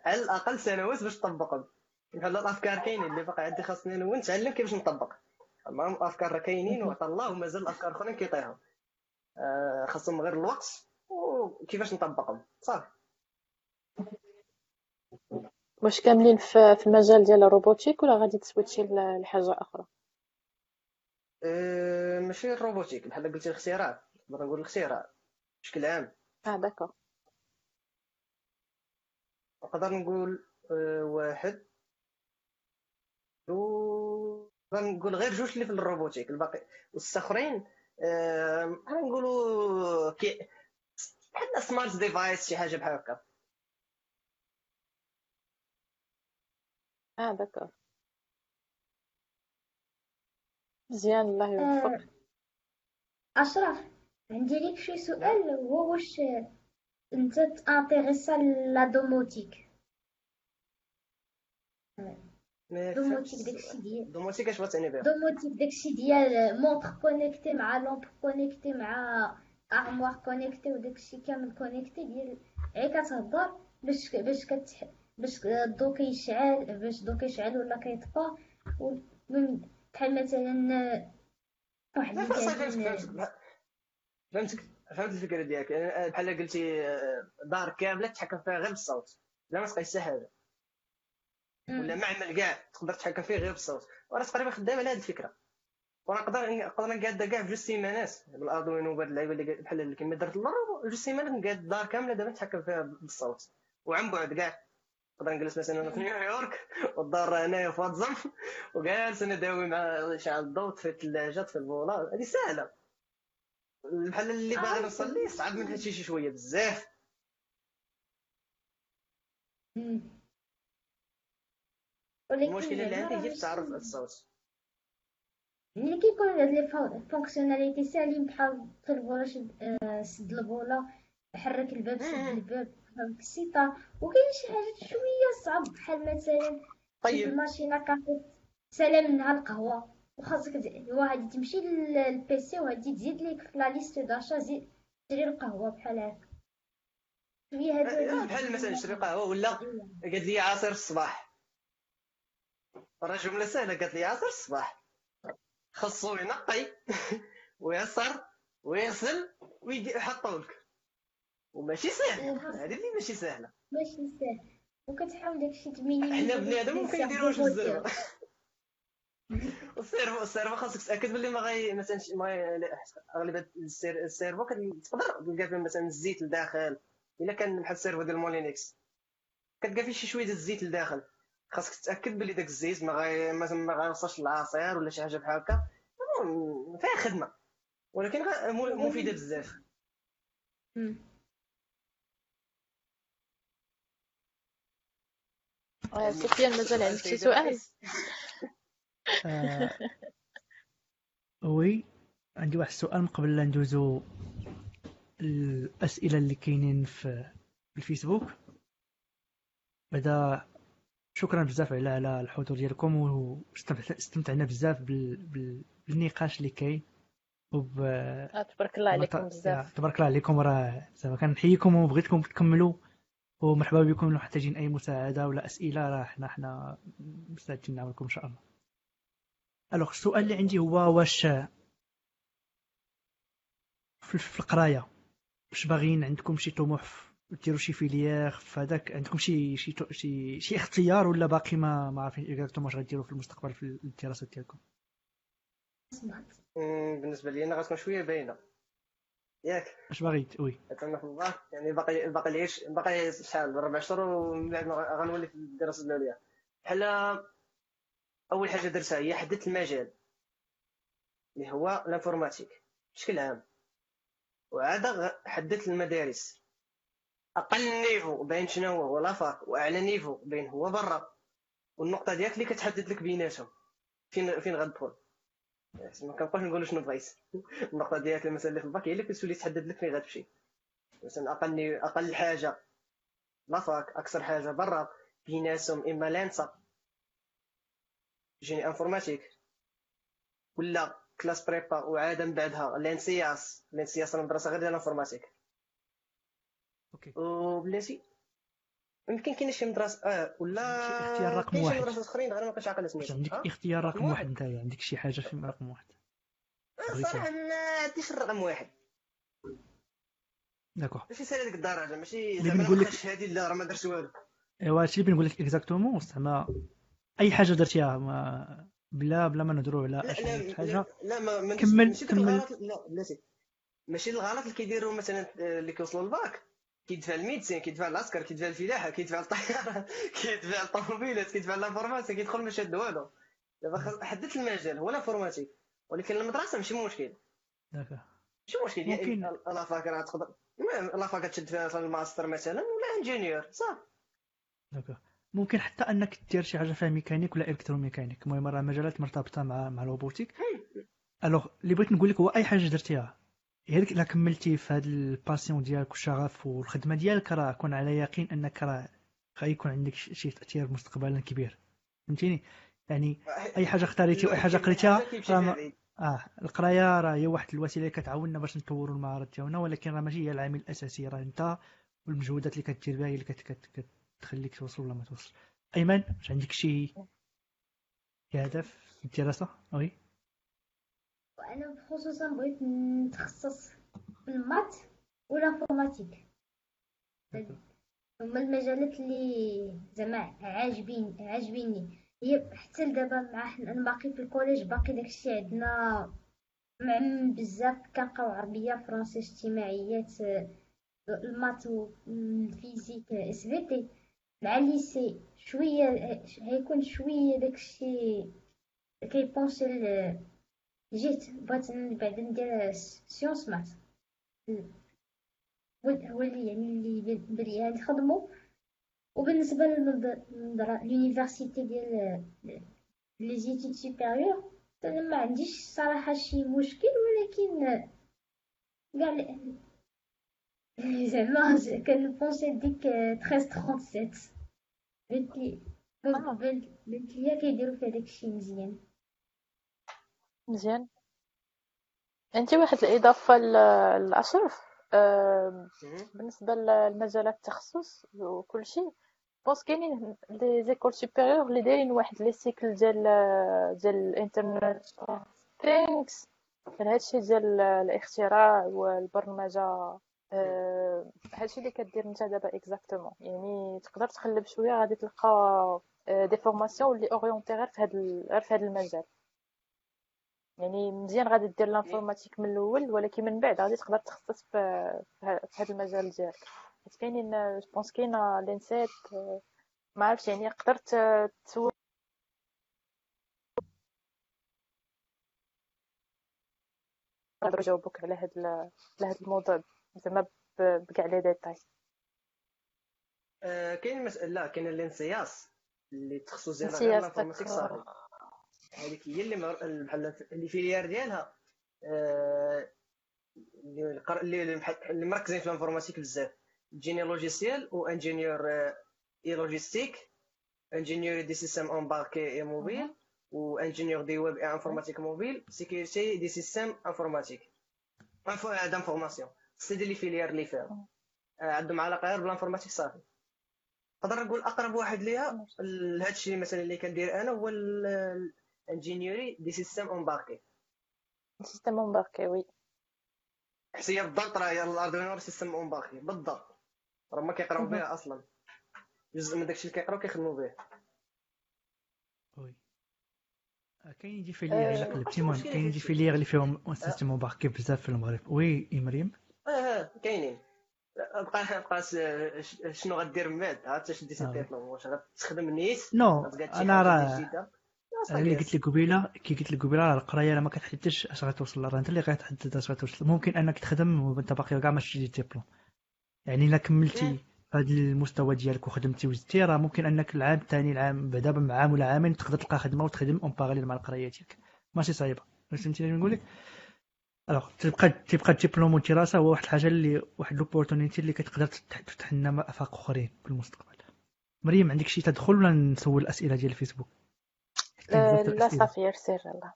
على الأقل سنوات باش تطبقهم. بحال الأفكار كاينين اللي باقي عندي خاصني نون نتعلم كيفاش نطبق. المهم الافكار راه كاينين وعطى الله ومازال الأفكار أخرين كيطيحوا. آه خاصهم غير الوقت وكيفاش نطبقهم. صافي. واش كاملين في المجال ديال la robotique ولا غادي تسويتشي لحاجة أخرى؟ أه ماشي la robotique بحال قلتي الاختراع نقدر نقول الاختراع بشكل عام. آه d'accord. نقدر نقول أه واحد. غنقول غير جوج اللي في la robotique الباقي والاخرين بحال نقولوا كي بحال smart device شي حاجة بحال هكا. آه d'accord. مزيان الله يوفقك. آه، أشرف عندي ليك شي سؤال هو واش أنت تانتيريسا la domotique؟ domotique داكشي ديال domotique اش بغات تعني بها domotique داكشي ديال montre connectée مع lampe connectée مع armoire connectée وداكشي كامل connecté ديال غير كتهضر باش باش كت باش الضو كيشعل باش الضو كيشعل ولا كيطفى بحال مثلا واحد فهمتك فهمت الفكرة ديالك بحال قلتي دار كامله تحكم فيها غير بالصوت لا ما تبقاش حتى حاجة ولا معمل كاع تقدر تحكم فيه غير بالصوت وراه تقريبا خدام على هذه الفكرة. ونقدر نقدر نقاد كاع في جوج سيمانات. بال Arduino وبهاد اللعيبة اللي بحال اللي كما درت اللور جوج سيمانات نقاد الدار كاملة دابا نتحكم فيها بالصوت وعن بعد كاع نقدر نجلس مثلا في نيويورك والدار هنايا في واد زم وجالس نداوي مع شعل الضوء في الثلاجه في البولا. هذه سهلة. بحال اللي باغي نصلي صعب من هادشي شي شوية بزاف. المشكلة اللي عندي هي التعرف على الصوت. ملي كيكون هاد les fonctionnalités ساهلين بحال طلبوا آه، سد البوله حرك الباب سد الباب بسيطة وكاين شي حاجات شوية صعب بحال مثلا طيب. ال machine à café سلام منها القهوة وخاصك واحد تمشي لل PC وغادي تزيد ليك في لا ليست داشا زيد تشري القهوة بحال هكا. هاد بحال مثلا نشري قهوة ولا قالت لي عصير الصباح. راه جملة سهلة قالت لي عصير الصباح. خاصو ينقي ويصر ويغسل ويحطو لك. وماشي سهل هذه اللي ماشي سهلة. ماشي سهل. وكتحاول داكشي تميني حنا بنادم ممكن نديرو واش الزربة. وال servo ال servo خاصك تأكد بلي ما غي مثلا ما أغلبية ال servo كتقدر تلقى فيه مثلا الزيت لداخل. إلا كان بحال ال servo ديال Moulinex. كتلقى فيه شي شوية ديال الزيت لداخل. خاصك تاكد بلي داك الزيت ما غي ما غيوصلش للعصير ولا شي حاجة بحال هكا. فيها خدمة. ولكن مفيدة بزاف. سفيان مازال عندك شي سؤال؟ آه، وي عندي واحد السؤال من قبل لا ندوزو الأسئلة اللي كاينين في الفيسبوك. بعدا شكرا بزاف على على الحضور ديالكم واستمتعنا بزاف بالنقاش اللي كاين. وب آه، تبارك الله عليكم بزاف. تبارك الله عليكم راه زعما كنحييكم وبغيتكم تكملوا ومرحبا بكم لو محتاجين أي مساعدة ولا أسئلة راه حنا حنا مستعدين نعاونكم إن شاء الله. Alors السؤال اللي عندي هو واش في القراية واش باغيين عندكم شي طموح ديروا شي filière فهذاك عندكم شي شي شي, شي اختيار ولا باقي ما ما عارفين exactement واش غديروا في المستقبل في الدراسات ديالكم؟ بالنسبة لي أنا غتكون شوية باينة. ياك. اش باغي oui. كنا في الباك يعني باقي باقي العيش باقي شحال ربع شهور ومن بعد غنولي في الدراسة العليا بحال أول حاجة درتها هي حددت المجال. اللي هو ال informatique. بشكل عام. وعاد حددت المدارس. أقل niveau باين شنو هو؟ La fac وأعلى niveau باين هو برا. والنقطة ديالك اللي كتحدد لك بيناتهم. فين فين غتدخل ما كنبقاوش نقولوا شنو بغيت. *laughs* النقطة ديالك مثلا اللي في الباك هي اللي كتولي تحدد لك فين غتمشي. مثلا أقل أقل حاجة. La fac أكثر حاجة برا. بيناتهم إما l'ENSA génie informatique. ولا classe prépa. وعاده من بعدها. l'ENSIAS. l'ENSIAS راه مدرسة غير ديال ال informatique أوكي. وبلاتي يمكن كاين شي مدرسه آه ولا اختيار رقم واحد شي مدرسة أخرين غير ما كنتش عاقل اسمها عندك اختيار رقم واحد انت عندك شي حاجة في رقم واحد؟ صراحة ما عنديش الرقم واحد. D'accord ماشي ساهل هذيك الدرجة ماشي زعما نقول لك هذه لا راه ما درتش والو. إيوا هادشي اللي بنقول لك exactement زعما أي حاجة درتيها ما بلا بلا ما نهضروا على لا حاجة. لا ما كمل كمل. لا بلاتي ماشي الغلط اللي كيديروا مثلا اللي كيوصلوا للباك. كيدفع ال médecine كيدفع العسكر كيدفع الفلاحه كيدفع الطياره كيدفع الطوموبيلات كيدفع ال informatique كيدخل ما شاد والو دابا حددت المجال هو ال informatique ولكن المدرسة ماشي مشكل ماشي مشكل ممكن la fac راه تقدر la fac تشد فيها الماستر مثلا ولا ingénieur صح ممكن حتى انك دير شي حاجة فيها ميكانيك ولا électromécanique المهم راه مجالات مرتبطه مع مع ال robotique alors اللي بغيت نقول لك هو اي حاجة درتيها غير إلا كملتي في هذا ال passion ديالك والشغف والخدمة ديالك راه كون على يقين أنك راه غيكون عندك شي تأثير مستقبلا كبير. فهمتيني؟ يعني أي حاجة اختاريتي وأي حاجة قريتيها راه أه القراية راه هي واحد الوسيلة اللي كتعاوننا باش نطوروا المهارات ديالنا ولكن راه ماشي هي العامل الأساسي راه أنت والمجهودات اللي كدير بها هي اللي كتخليك توصل ولا ما توصل أيمن واش عندك شي هدف في الدراسة؟ وي وأنا خصوصا بغيت نتخصص في المات وال informatique. هما المجالات اللي زعما عاجبين عاجبيني. هي حتى لدابا مع باقي في ال collège باقي داكشي عندنا معمم بزاف. كنقراو عربية فرنسي اجتماعيات ال maths وال physique SVT. مع ال lycée شوية هيكون شوية داكشي كيبونسي جيت بغيت من بعد ندير سيونس مات هو اللي يعني اللي بريا نخدمو وبالنسبه للونيفرسيتي ديال لي زيتيد سوبيريور أنا ما عنديش صراحة شي مشكل ولكن كاع زعما كنبونسي ديك 13 37 قلت لي آه. بنت بنت ليا كيديروا في هذاك الشيء مزيان مزيان. أنت واحد الإضافة ل- لاشرف آم، بالنسبة لمجالات التخصص وكل شيء pense كاينين les écoles supérieures اللي دايرين واحد les cycles ديال ديال ال internet of things هادشي ديال الاختراع والبرمجة. آه، هادشي اللي كدير انت دابا exactement يعني تقدر تقلب شوية غادي تلقى des formations اللي orientées غير في هاد ال- غير في هاد المجال. يعني مزيان غادي دير l'informatique من الأول ولكن من بعد غادي تقدر تخصص في هذا المجال ديالك. حيت كاينين je pense كاينة l'ENSET ما عرفتش يعني قدرت تسول نقدر نجاوبك على هاد على هاد الموضوع زعما بكاع les détails. آه، كاين مسألة لا كاين الـ ENSIAS اللي ديالها غير ENSIAS الـ informatique صافي. هذيك هي اللي. بحال اللي filières ديالها. آه، اللي اللي مركزين في الـ informatique بزاف. génie logiciel و ingénieur e-logistique ingénieur des systèmes embarqués et mobiles و ingénieur du web et informatique mobile sécurité des systèmes informatiques d'information c'est des les filières اللي فيها عندهم علاقة غير بالـ informatique صافي. نقدر نقول أقرب واحد ليها لهذا الشيء مثلا اللي كندير أنا هو الـ ingénierie des systèmes embarqués systèmes embarqués oui حيت هي بالضبط راه هي الاردوينو système embarqué بالضبط. راه ما كيقراو مهم. بها أصلا. جزء من داكشي اللي كيقراو كيخدموا به oui آه، كاين des filières إلا آه، قلبتي المهم كاين des هادشي؟ filières اللي فيهم système embarqué بزاف في المغرب. وي إي مريم أه أه كاينين. بقى بقى شنو غدير من بعد؟ عاد سي آه. ديبلوم واش غتخدم نيت non أنا راه أنا اللي. قلت لك قبيلة كي قلت لك قبيلة راه القراية ما كتحددش أش غتوصل راه أنت اللي غتحدد أش غتوصل ممكن أنك تخدم وأنت باقي كاع ما شتي ديبلوم يعني إلا كملتي. هذا المستوى ديالك وخدمتي وزدتي راه ممكن أنك العام الثاني العام بعدا مع عام ولا عامين تقدر تلقى خدمة وتخدم en parallèle مع القراية ديالك. ماشي صعيبة. فهمتي اللي نقول لك؟ الوغ تبقى تبقى الدبلوم والدراسه هو واحد الحاجة اللي واحد لوبورتونيتي اللي كتقدر تفتح لنا آفاق أخرين في المستقبل. مريم عندك شي تدخل ولا نسول الأسئلة ديال الفيسبوك كاين آه، بزاف د لا الأسئلة. صافي يرسل الله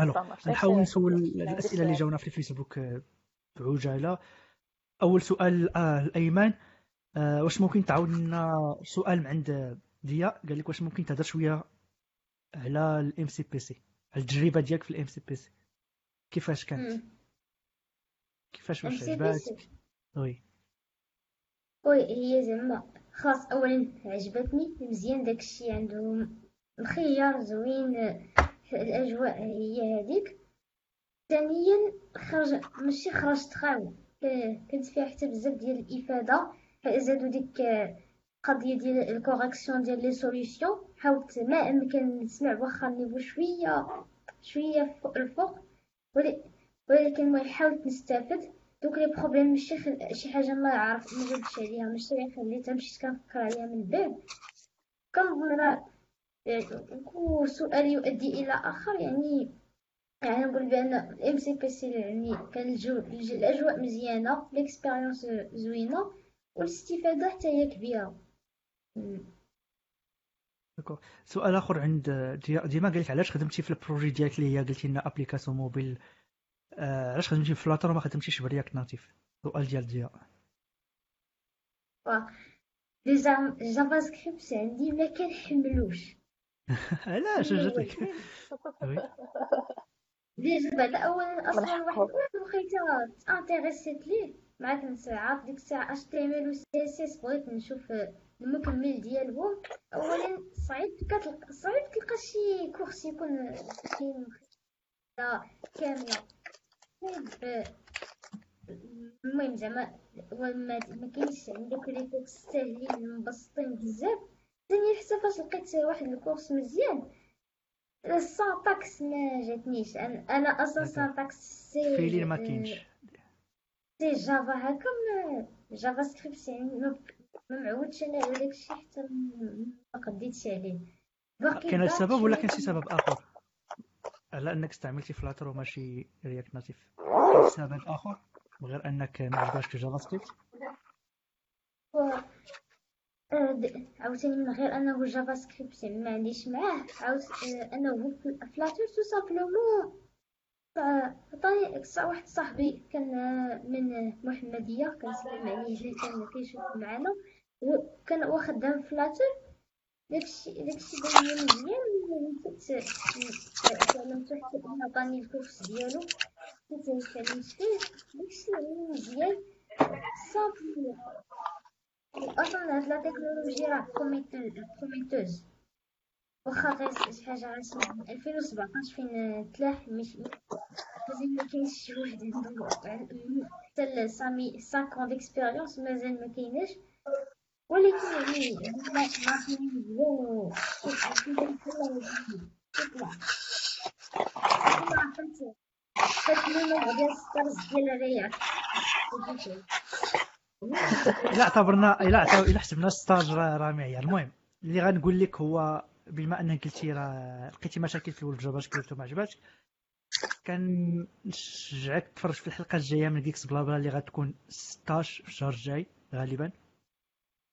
ألو نحاول سير. نسول الأسئلة اللي سؤال. جاونا في الفيسبوك آه، بعجالة أول سؤال آه الايمان آه واش ممكن تعاود لنا سؤال من عند ضياء قال لك واش ممكن تهضر شوية على الـ MCPC على التجربة ديالك في الـ MCPC كيفاش كانت. كيفاش واش. عجباتك وي وي هي زعما خلاص اولا عجبتني مزيان داكشي عندهم مخير زوين الأجواء هي هذيك. ثانيا خرج ماشي خرجت خاوي كانت فيها حتى بزاف ديال الإفادة. زادوا ديك القضية ديال الـ correction ديال les solutions. حاولت ما أمكن نسمع واخا الـ niveau شوية شوية فوق الفوق. ول- ولكن المهم حاولت نستافد. دوك les problèmes ماشي. شي حاجة ما عرفت ما جاوبتش عليها. ماشي خليتها مشيت كنفكر عليها من بعد. كنظن راه سؤال يؤدي إلى آخر يعني يعني نقول بأن الـ MCPC يعني كان الجو الج- الأجواء مزيانة l'expérience زوينة والاستفادة حتى هي كبيرة. سؤال آخر عند ديما قال لك علاش خدمتي في الـ projet ديالك اللي هي قلتي لنا application mobile. آه علاش خدمتي في Flutter وما خدمتيش ب React Native؟ سؤال ديال ضياء déjà JavaScript عندي ما كنحملوش *laughs* علاش جاتك. *laughs* oui. déjà بعد اولا أصلا. واحد واحد وخيته انتريسيت ليه مع تنساعات ديك الساعة اش تي ام ال و سي اس اس بغيت نشوف المكمل ديالهم اولا صعيب كتلقى صعيب تلقى شي كورس يكون فيه مخيطة كاملة. صعيب المهم زعما ما كاينش عندك لي كورس ساهلين مبسطين بزاف. ثاني حتى فاش لقيت واحد الكورس مزيان. السانتاكس ما جاتنيش. أنا أنا أصلا هكا. سانتاكس سي فيلين ما كاينش. سي جافا هكا جافا سكريبت يعني ما معودش أنا على داكشي حتى ما- قديتش عليه. كان السبب ولا كان شي سبب آخر؟ على أنك استعملتي فلاتر وماشي رياكت ناتيف سبب آخر؟ غير أنك ما عجبكش جافا سكريبت؟ آه، عاوتاني من غير أنه جافا سكريبت ما عنديش معاه. عاوت آه، أنه Flutter tout simplement عطاني ص- واحد صاحبي كان آه، من محمدية كنسلم عليه إلا كان كيشوف معانا. كان هو خدام Flutter. داكشي داكشي لي مزيان. تعلمت حتى أنا عطاني الـ cours ديالو. نسيت تعلمت فيه داكشي اللي مزيان. صافي. أصلا هاد la technologie راه promette- prometteuse واخا غير شي حاجة غير من 2017 فين تلاح مش مازال ما كاينش شي واحد عنده حتى سامي 5 ans ديكسبيريونس مازال ما كايناش ولكن يعني ما ما كاين مزيان و شوف عرفتي داك الحل تطلع كما فهمت فات النوع ديال ستارز ديال الرياض إلا اعتبرنا إلا إلا حسبنا ستاج راه معيار. المهم اللي غنقول لك هو بما أنك قلتي راه لقيتي مشاكل في الـ JavaScript وما عجباتك كنشجعك تفرج في الحلقة الجاية من Geeks Blabla اللي غتكون 16 في الشهر الجاي غالبا.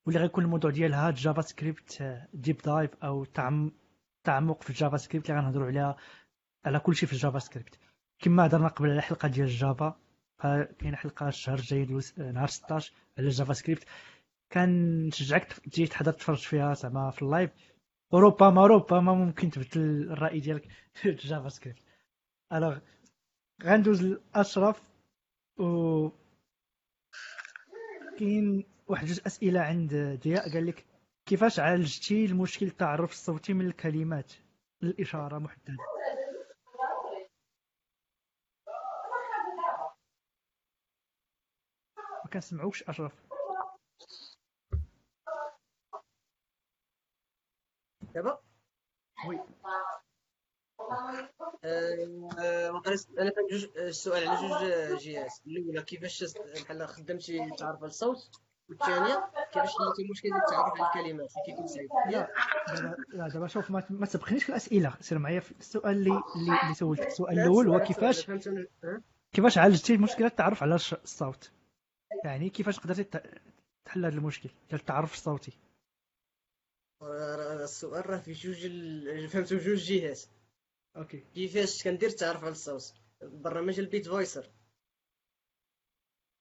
واللي غيكون الموضوع ديالها JavaScript deep dive أو تعم- تعمق في الـ JavaScript اللي غنهضروا عليها على كل شيء في الـ JavaScript كما هضرنا قبل على حلقة ديال الـ Java كاينة حلقه الشهر الجاي نهار 16 على ال JavaScript كنشجعك تجي تحضر تفرج فيها زعما في ال live. وربما ربما ممكن تبدل الرأي ديالك في ال JavaScript alors غندوز لأشرف و كاين واحد جوج أسئلة عند ضياء. قال لك كيفاش عالجتي المشكل التعرف الصوتي من الكلمات؟ الإشارة محددة. ما كنسمعوكش أشرف. دابا؟ وي. وقيلا أنا فهمت جوج السؤال على جوج جهات. الأولى كيفاش بحال خدمتي تعرف الصوت؟ والثانية كيفاش حليتي المشكل ديال التعرف على الكلمات؟ اللي كيكون صعيب. لا دابا شوف ما, ما تسبقنيش في الأسئلة. سير معايا في السؤال اللي اللي, سولتك. السؤال لا، الأول هو كيفاش؟ كيفاش عالجتي مشكلة التعرف على الصوت؟ يعني كيفاش قدرتي تحل هذا المشكل؟ ديال التعرف الصوتي. راه السؤال راه في جوج ال- فهمتو جوج جهات. أوكي. كيفاش كندير التعرف على الصوت؟ برنامج البيت فويسر.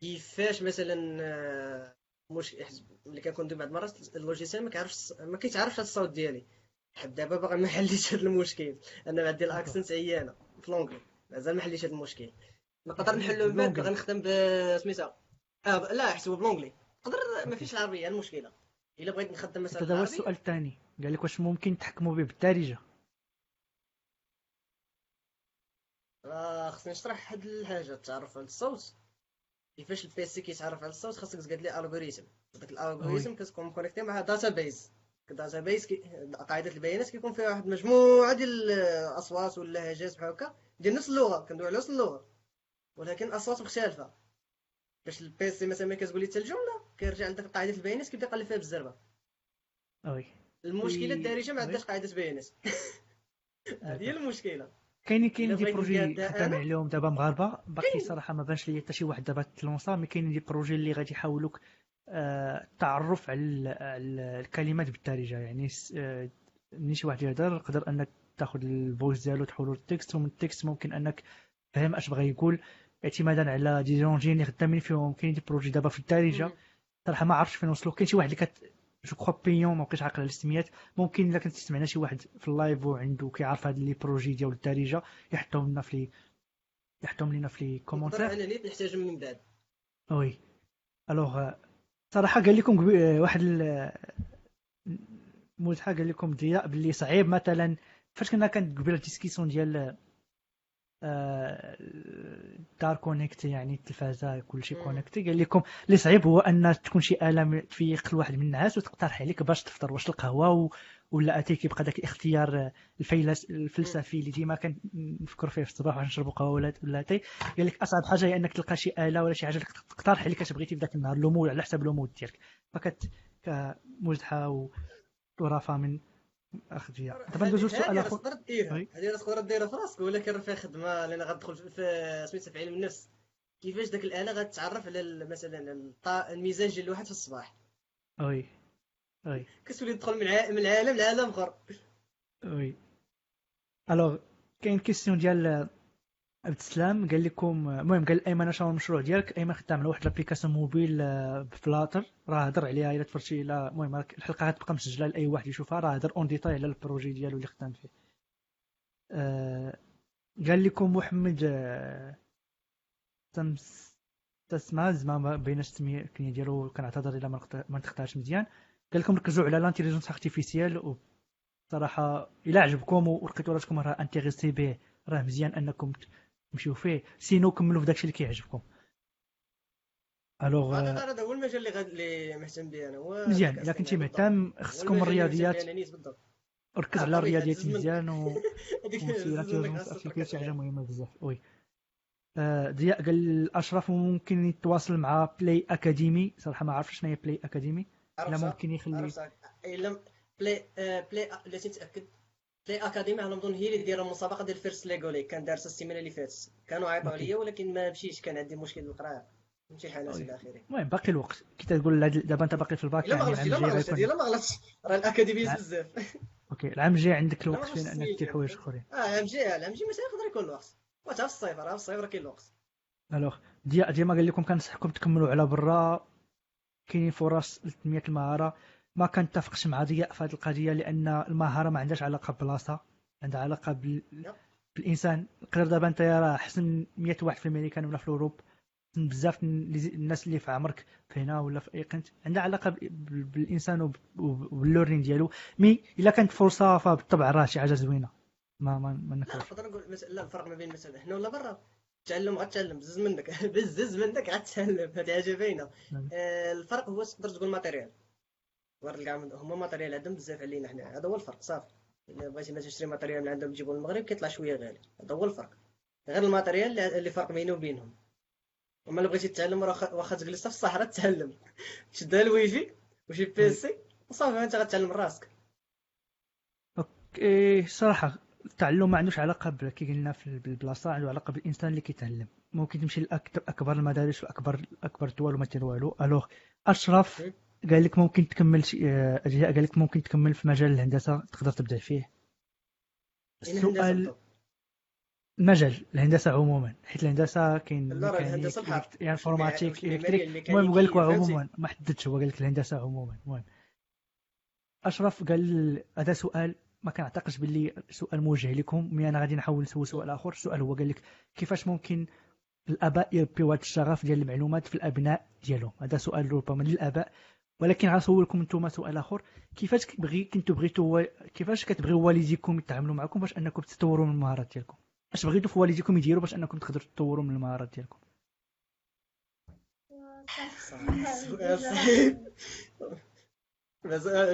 كيفاش مثلا آه، مش اللي كنكون بعض المرات اللوجيسيال ما كيعرفش ما كيتعرفش الصوت ديالي. لحد دابا باغي ما حليتش هذا المشكل. أنا عندي ال accent عيانه في l'anglais. مازال ما حليتش هذا المشكل. نقدر نحلو من بعد. غنخدم ب ب- لا حسبوا ب l'anglais نقدر ما فيش العربية المشكلة؟ إلا بغيت نخدم مثلا هذا هو السؤال الثاني. قال لك واش ممكن تحكموا به بالدارجه راه خصني نشرح هاد الحاجة. التعرف على الصوت؟ كيفاش ال PC كيتعرف على الصوت؟ خاصك تقاد les algorithmes داك ال algorithme كتكون م connecté مع en: data base data base كي... قاعدة البيانات كيكون فيها واحد المجموعه ديال الأصوات واللهجات بحال هكا. ديال نفس اللغة كندوي على نفس اللغة. ولكن أصوات مختلفة. باش ال PC مثلا ملي كتقول لي حتى الجملة كيرجع لديك قاعدة البيانات كيبدا يقلب فيها بالزربه oui المشكلة الدارجة ما. عندهاش قاعدة بيانات *laughs* هذه هي المشكلة. كاينين كاينين des projets خدام عليهم دابا مغاربة. باقي صراحة ما بانش ليا حتى شي واحد دابا تلونسا mais كاينين des projets اللي غادي يحاولوك آه، التعرف على ال- على الكلمات بالدارجة. يعني آه، ملي شي واحد يهضر يقدر أنك تاخذ ال voice ديالو تحولو لل text ومن ال text ممكن أنك فهم أش بغا يقول. اعتمادا على des engines اللي خدامين فيهم كاين des projets دابا في الدارجه. صراحة ما عرفتش فين وصلوا. كاين شي واحد اللي كت je crois bien ما بقيتش عاقل على السميات ممكن إلا كنت سمعنا شي واحد في ال live وعنده كيعرف هاد les projets ديال الدارجه يحطهم لنا في les يحطهم لنا في les commentaires أنا نيت نحتاجهم من بعد. oui. alors صراحة قال لكم آه، واحد ملحق قال لكم ضياء باللي صعيب. مثلا فاش كنا كانت قبيلة discussion ديال دار connectée يعني التلفازه كلشي مم. connectée قال لكم اللي صعيب هو أن تكون شي آلة تفيق الواحد من النعاس وتقترح عليك باش تفطر واش القهوه و... ولا أتاي كيبقى داك الاختيار آه، الفيلس الفلسفي اللي ديما كنفكر فيه في الصباح واش نشربوا قهوة ولا ولا أتاي قال لك أصعب حاجة هي أنك تلقى شي آلة ولا شي حاجة تقترح عليك اش بغيتي في ذاك النهار le mood على حساب le mood ديالك. فكت كمزحة و... ورافه من اخ ضياء دابا ندوزو السؤال اخر تقدر ديرها. هذه راه تقدر ديرها في راسك ولكن راه فيها خدمه لأن غتدخل في- سميتها في علم النفس. كيفاش داك الآلة غتتعرف على مثلا المزاج ديال الواحد في الصباح؟ oui oui كتولي تدخل من عالم لعالم آخر؟ وي alors كاين question ديال عبد السلام قال لكم المهم قال ايمن شنو المشروع ديالك ايمن خدام على واحد l'application mobile آه، ب Flutter راه هضر عليها إلا تفرجتي إلى المهم الحلقة غتبقى مسجلة لأي واحد يشوفها راه هضر en détail على ال projet ديالو اللي خدام فيه. آه، قال لكم محمد آه، تمس تسمع زعما ما بيناش التسميه ديالو كنعتذر إلا ما نتقطعش مزيان. قال لكم ركزوا على l'intelligence artificielle صراحة إلا عجبكم ولقيتوا راسكم راه intéressés به راه مزيان أنكم تمشيو فيه. sinon كملوا في داكشي اللي كيعجبكم. alors هذا هذا هو المجال اللي غاد اللي مهتم به أنا. هو مزيان الا كنتي. مهتم خصكم الرياضيات. ركز آه، على الرياضيات مزيان و شي حاجة مهمه بزاف. oui آه، ضياء قال اشرف ممكن يتواصل مع Play Academy صراحة ما عرفتش شنو هي Play Academy لا؟ ممكن يخلي. الا بلاي آه، بلاي لا تتأكد. بلاي اكاديمي على ما نظن هي اللي دايره المسابقه ديال فيرست ليغو ليك كان دارسها السيمانه اللي فاتت. كانوا عيطوا. عليا ولكن ما مشيتش كان عندي مشكل بالقرايه امتحانات أوي. إلى اخره المهم باقي الوقت. كي تقول دابا أنت باقي في الباك إلا ما يعني غلطتش العام إلا ما غلطتش إلا ما غلطتش راه الاكاديميز لا. بزاف. *laughs* أوكي العام الجاي عندك لا، الوقت فين انك دير. حوايج أخرين؟ آه العام الجاي العام الجاي مثلا يقدر يكون الوقت وتا في الصيف راه في الصيف راه كاين الوقت. ألوغ. ديما ديما قال لكم كنصحكم تكملوا على برا. كاينين فرص لتنمية المهارة. ما كنتفقش مع ضياء في هذه القضية لأن المهارة ما عندهاش علاقة ببلاصة عندها علاقة بال... بالإنسان. نقدر دابا أنت راه احسن 100 واحد في الميريكان ولا في الأوروب بزاف الناس اللي في عمرك في هنا ولا في أي قنت عندها علاقة بالإنسان وب- وب- وباللورنين ديالو. مي إلا كانت فرصة فبالطبع راه شي حاجة زوينة. ما ما, ما نكرهش. نقدر نقول لا الفرق ما بين مثلا هنا ولا برا. تعلم غتعلم بزز منك. *laughs* بزز منك غتعلم. هذه حاجة باينة. نعم. آه، الفرق هو تقدر تقول matériel. تلقى عند- هما matériel عندهم بزاف علينا حنا. هذا هو الفرق صافي. إلا بغيتي ما تشري matériel من عندهم تجيبو للمغرب كيطلع شوية غالي. هذا هو الفرق. غير ال matériel اللي- فرق بينه وبينهم. أما الا بغيتي تتعلم راه واخا تجلس في الصحراء تتعلم. *laughs* تشدها الويفي وشي PC وصافي انت غتعلم راسك. إيه صراحة التعلم ما عندوش علاقة ب- كي قلنا في ال- بالبلاصة عنده علاقة بالإنسان اللي كيتعلم. ممكن تمشي لأكبر المدارس وأكبر أكبر الدول وما دير والو alors أشرف. مم. قال لك ممكن تكمل آه، أجياء قال لك ممكن تكمل في مجال الهندسة تقدر تبدع فيه. السؤال بالضبط. المجال الهندسة عموما. حيت الهندسة كاين لا، بحال. élect- يعني informatique électrique. المهم قال لك؟ عموما ما حددش هو قال لك الهندسة عموما. المهم أشرف قال هذا سؤال ما كنعتقدش باللي سؤال موجه لكم مي أنا غادي نحاول نسول سؤال آخر. السؤال هو قال لك كيفاش ممكن الآباء يربيو هذا الشغف ديال المعلومات في الأبناء ديالهم؟ هذا سؤال ربما للآباء. ولكن غنسولكم أنتم سؤال آخر. كيفاش بغي كنتو بغيتوا كيفاش كتبغيو والديكم يتعاملوا معكم باش أنكم تطوروا من المهارات ديالكم؟ أش بغيتوا في والديكم يديروا باش أنكم تقدروا تطوروا من المهارات ديالكم؟ سؤال صعيب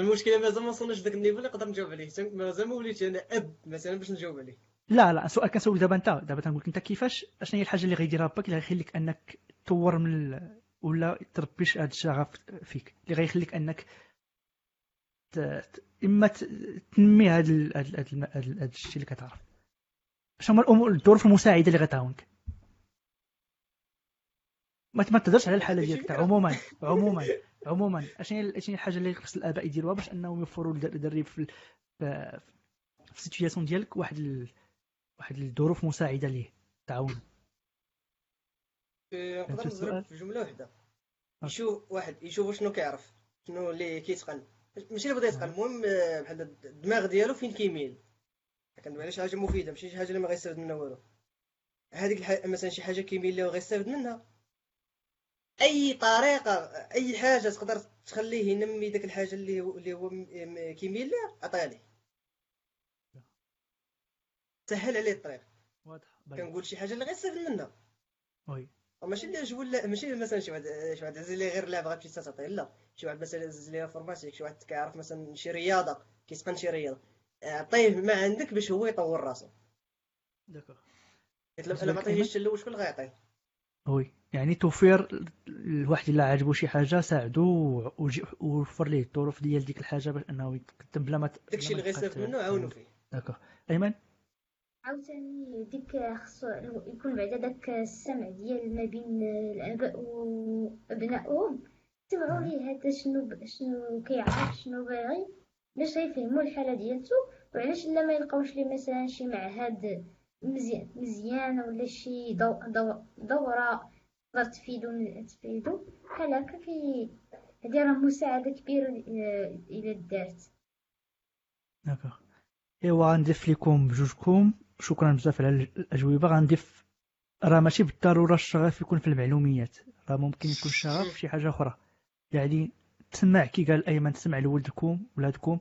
المشكلة مازال ما وصلناش لذاك niveau اللي نقدر نجاوب عليه. مازال ما وليتش أنا أب مثلا باش نجاوب عليه. لا لا سؤال كنسولك دابا أنت. دابا تنقول لك أنت كيفاش اشنو هي الحاجة اللي غيديرها باك اللي غيخليك أنك تطور من. ولا تربيش هذا الشغف فيك اللي غيخليك أنك. إما. تنمي هذا ال... هذا ال... هذا ال- هذا الشيء اللي كتعرف شنو هما الأمور الظروف المساعدة اللي غتعاونك ما ما تهضرش على الحالة ديالك عموما عموما عموما اشنو هي الحاجة اللي خص الآباء يديروها باش أنهم يوفروا للدري في في situation ديالك واحد ال... واحد الظروف مساعدة ليه تعاون إيه، نقدر نضرب؟ في جملة واحدة يشوف واحد يشوف شنو كيعرف شنو اللي كيتقن. ماشي اللي بدا يتقن المهم آه، بحال الدماغ ديالو فين كيميل. كندوي على شي حاجة مفيدة ماشي شي حاجة اللي ما غيستافد منها والو. هذيك الح... مثلا شي حاجة كيميل ليها وغيستافد منها. أي طريقة أي حاجة تقدر تخليه ينمي داك الحاجة اللي هو اللي هو كيميل ليها عطيها ليه. سهل عليه الطريق. واضح. كنقول شي حاجة اللي غيستافد منها. oui. ماشي لا ماشي مثلا شي واحد شي واحد عزيز ليه غير لعبة غتمشي تعطيه لا. شي واحد مثلا عزيز ليه informatique شي واحد كيعرف مثلا شي رياضة كيتقن شي رياضة. عطيه ما عندك باش هو يطور راسو. d'accord بالنسبة أنا ما عطيهش حتى الأول شكون غيعطيه؟ oui. يعني توفير الواحد اللي عاجبو شي حاجة ساعدو ووفر ليه الظروف ديال ديك الحاجة باش أنه يتقدم بلا ما داكشي اللي يبقى منه عاونو فيه. d'accord أيمن؟ عاوتاني ديك خصو يكون بعدا داك السمع ديال ما بين الآباء وأبنائهم. سمعوا ليه هذا شنو ب... شنو كيعرف شنو باغي. باش يفهموا الحالة ديالته وعلاش لا ما يلقاوش ليه مثلا شي معهد مزيان مزيان ولا شي دو... دو... دورة تقدر تفيدو تفيدو. بحال هكا كي هادي راه مساعدة كبيرة إلى دارت d'accord إيوا غنضيف لكم بجوجكم. شكرا بزاف على الأجوبة. غنضيف راه ماشي بالضرورة الشغف يكون في المعلوميات. راه ممكن يكون الشغف في شي حاجة أخرى. يعني تسمع كي قال ايمن تسمع لولدكم ولادكم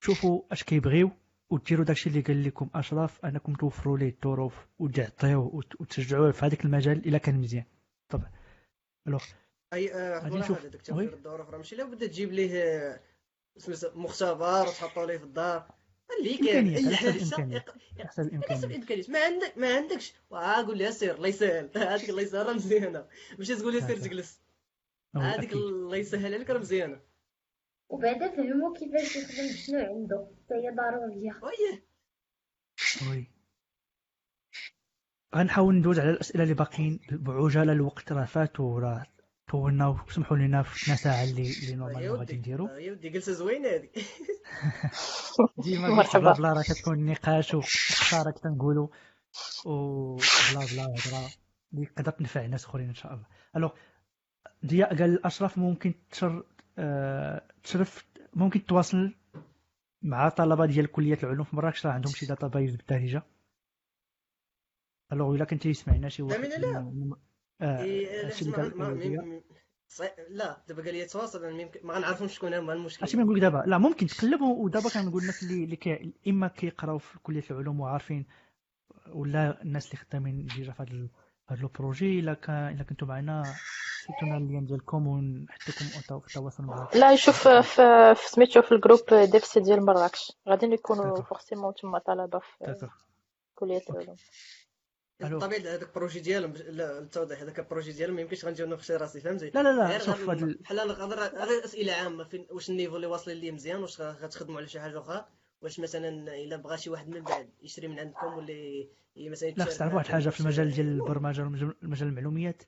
شوفوا أش كيبغيو وديروا داكشي اللي قال لكم. أشرف أنكم توفروا ليه الظروف وتعطيوه وتشجعوه في هذاك المجال إلا كان مزيان. طبعا alors أي آه، غادي نشوف. الدور راه ماشي لا بدا تجيب ليه آه، مختبر وتحطوا ليه في الدار. إمكانيات، أي على حسب حاجة الإمكانيات. يق- على حسب على حسب الامكانيات ما عندك ما عندكش. واه قول لها سير الله يسهل. *laughs* هذيك الله يسهل راه مزيانة. ماشي تقول لي سير. تجلس. oui، هذيك. الله يسهل عليك راه مزيانة. وبعدا فهموا كيفاش يخدم بشنو عنده؟ حتى هي ضرورية. ويه وي غنحاول ندوز على الأسئلة اللي باقيين. بعجالة الوقت راه فات وراه طولنا وسمحوا لنا في ساعه اللي اللي *laughs* normalement غادي نديرو. يا ودي جلسة زوينة هذه. *laughs* ديما مرحبا. بلا بلا راه كتكون نقاش وخسارة كتنقولوا وبلا بلا هضره اللي تقدر تنفع ناس اخرين إن شاء الله. alors ضياء قال الاشرف ممكن تشر آه، تشرف ممكن تواصل مع طلبة ديال كلية العلوم؟ في مراكش راه عندهم شي data base بالدارجه alors إلا كنتي سمعنا شي واحد لا، آه، إيه، لا،. ما- صعي- لا دابا قال لي تواصل يمكن- ما غنعرفهمش شكون هما المشكل ما نقول دابا لا ممكن تقلب ودابا كنقول الناس اللي اللي كي إما كيقراو في كلية العلوم وعارفين ولا الناس اللي خدامين جيجا في هذا هذا البروجي إلا كان إلا كنتو معنا سيتونا اللين ديالكم ونحطكم في التواصل معاكم لا يشوف في في سميتو في الجروب ديفسي ديال مراكش غادي يكونوا. فورسيمون تما طلبة في كلية العلوم. بالطبيعه هذاك البروجي ديالهم لا التوضيح هذاك البروجي ديالهم ما يمكنش غنجيو ناقشي راسي فهمتي لا لا لا شوف هاد بحال غير اسئله عامه فين واش النيفو اللي واصلين ليه مزيان واش غتخدموا على شي حاجة أخرى واش مثلا الا بغى شي واحد من بعد يشري من عندكم ولا مثلا لا تعرف واحد الحاجة في المجال ديال. البرمجه ومجال المعلومات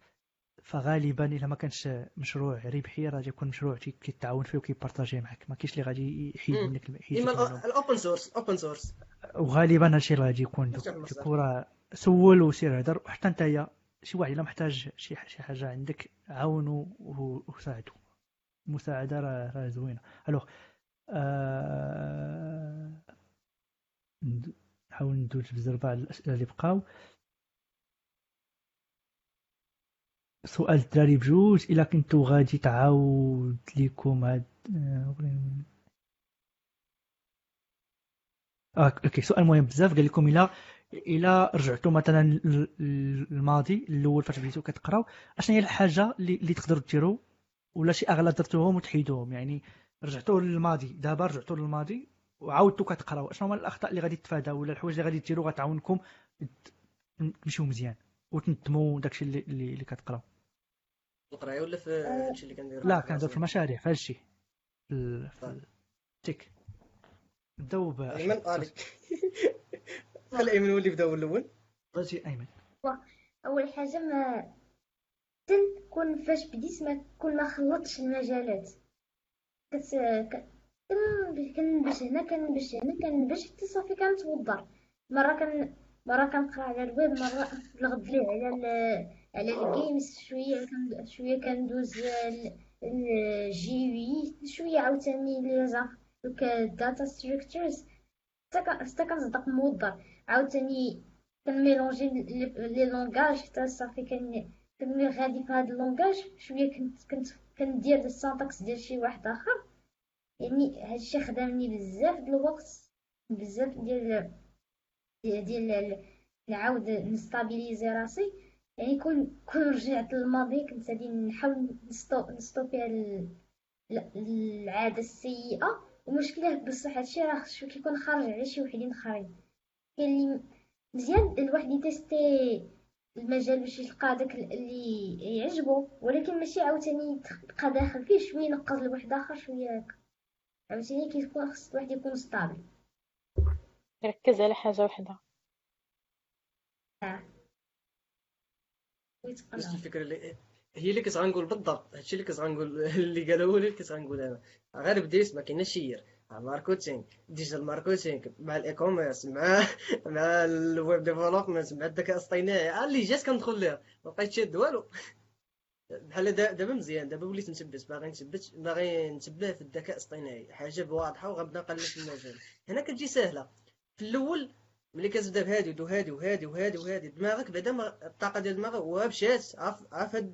فغالبا الا ما كانش مشروع ربحي راه يكون مشروع كي- كيتعاون فيه وكي partager ه معك ما كاينش اللي غادي يحيد. منك يحيد ال open source open source وغالبا هادشي اللي غادي يكون. دوك راه سول وسير هدر وحتى نتايا شي واحد إلا محتاج شي شي حاجة عندك عاونو وساعدو المساعدة راه زوينة. alors آه... نحاول ندوز بزربة على الأسئلة اللي بقاو. سؤال الدراري بجوج إلا كنتو غادي تعاود ليكم هاد آه، ok سؤال مهم بزاف. قال لكم إلا الا رجعتوا مثلا للماضي الأول فاش بديتوا كتقراو أشنو هي الحاجة اللي, اللي تقدروا ديروا ولا شي أغلاط درتوهم وتحيدوهم؟ يعني رجعتوا للماضي دابا رجعتوا للماضي وعاودتوا كتقراو. أشنو هما الأخطاء اللي غادي تتفاداو ولا الحوايج اللي غادي ديروا غتعاونكم تمشيو مزيان وتنظموا داكشي اللي اللي, اللي كتقراو؟ القرايه ولا في هادشي اللي كندير لا كنهضر في المشاريع في هادشي في ال- في طيب. التيك نبداو ب ايمن علي *laughs* خلي ايمن هو اللي بدا هو الأول؟ غادي أيمن. أول حاجة ما تنكون فاش بديت ما كون ما خلطتش المجالات. كت كنبش هنا كنبش هنا كنبش حتى صافي كنتوضر مرة كن مرة كنقرا على الويب مرة نغد ليه على ال... على الجيمز شوية كن... شوية كندوز الجي وي شوية عاوتاني لي زاف دوك الداتا ستراكشرز حتى كنصدق موضر عاوتاني كن mélanger les langages حتى صافي كن كنولي غادي في هاد ال langage شوية كنت كنت كندير ال syntaxe ديال شي واحد اخر يعني هادشي خدامني بزاف د الوقت بزاف ديال ديال, نعاود ن stabiliser راسي يعني كون كون رجعت للماضي كنت غادي نحاول نستو نستوبي العاده السيئه ومشكله بصح هادشي راه كيكون خارج على شي وحدين اخرين كاين اللي مزيان الواحد يتيستي المجال باش يلقى داك اللي يعجبو ولكن ماشي عاوتاني تبقى داخل فيه شوية ينقز لواحد آخر شوية هكا. عاوتاني كيكون خص الواحد يكون ستابل. يركز على حاجة وحدة. نفس ويتقنها الفكرة اللي هي اللي كنت غنقول بالضبط. هادشي اللي كنت غنقول *laughs* اللي قالوا هو اللي كنت غنقول أنا غير بديت ما كايناش شير مع ال marketing digital marketing مع ال e-commerce مع مع ال web development مع الذكاء الاصطناعي اللي جات كندخل ليها ما بقيت شاد والو. بحال دابا مزيان دابا وليت نثبت باغي نثبت باغي نتبع في الذكاء الاصطناعي حاجة واضحة وغنبدا نقلب في المجال. هنا كتجي سهلة. في الأول ملي كتبدا بهادي وهادي وهادي وهادي وهادي دماغك بعدا الطاقة ديال دماغك هو مشات عارف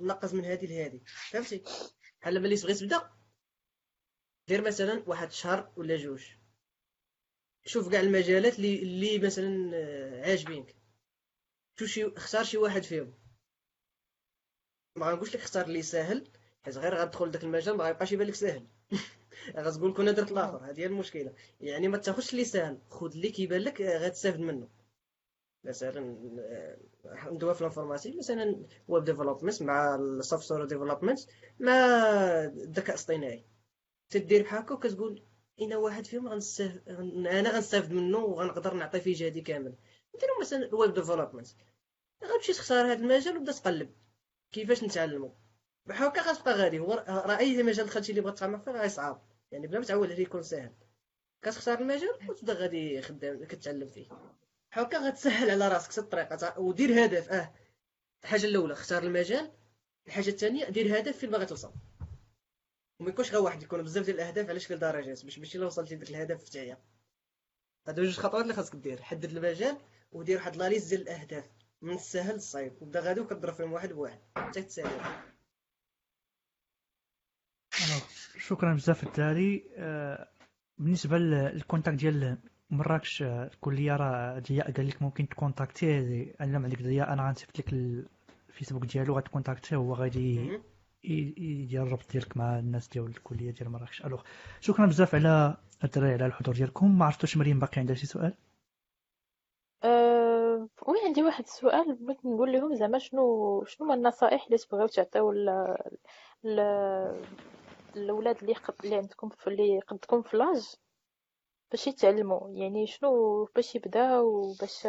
نقص من هادي لهادي. فهمتي؟ بحال ملي تبغي تبدا دير مثلا واحد الشهر ولا جوج. شوف كاع المجالات اللي اللي مثلا آه، عاجبينك. شوف شي اختار شي واحد فيهم. ما غنقولش لك اختار اللي ساهل حيت غير غتدخل داك المجال ما غيبقاش يبان لك ساهل. *laughs* غتقول كون درت الآخر هذه هي المشكلة. يعني ما تاخذش اللي ساهل. خذ اللي كيبان لك آه، غتستافد منه. مثلا آه، ندوي في ال informatique مثلا web development مع ال software development مع الذكاء الاصطناعي. تدير بحال هكا وكتقول اين واحد فيهم غنستافد أنا غنستافد منه وغنقدر نعطي فيه جهدي كامل. ديروا مثلا ال web development غتمشي تختار هذا المجال وتبدا تقلب. كيفاش نتعلمو؟ بحال هكا غتبقى غادي. هو راه أي مجال دخلتي اللي بغات تعمق فيه غيصعب. يعني بلا ما تعول عليه يكون ساهل. كتختار المجال وتبدا غادي خدام كتعلم فيه. بحال هكا غتسهل على راسك الطريقة ودير هدف. آه الحاجة الأولى اختار المجال. الحاجة الثانية دير هدف فين باغي توصل وما يكونش غير واحد يكون بزاف ديال الاهداف على شكل درجات باش ماشي الا وصلتي لذاك الهدف تاعيا هادو جوج خطوات اللي خاصك دير. حدد المجال ودير واحد لا ليست ديال الاهداف. من السهل للصعيب. وبدا غادي وكضرب فيهم واحد بواحد. حتى تسالي. شكرا بزاف الداري آه، بالنسبة لل contact ديال مراكش آه، الكلية راه ضياء. قال لك ممكن ت contacter يه علم عليك ضياء. أنا غنصيفط لك الفيسبوك ديالو. غت contacter يه هو غادي يدير الربط ديالك مع الناس ديال الكلية ديال مراكش alors شكرا. بزاف على الدراري على الحضور ديالكم. ما عرفتوش مريم باقي عندها شي سؤال؟ أه... oui عندي واحد السؤال بغيت نقول لهم زعما شنو شنو النصائح اللي تبغيو تعطيو ل... الاولاد اللي قد... اللي عندكم في اللي قدكم في l'âge باش يتعلموا يعني شنو باش يبداو باش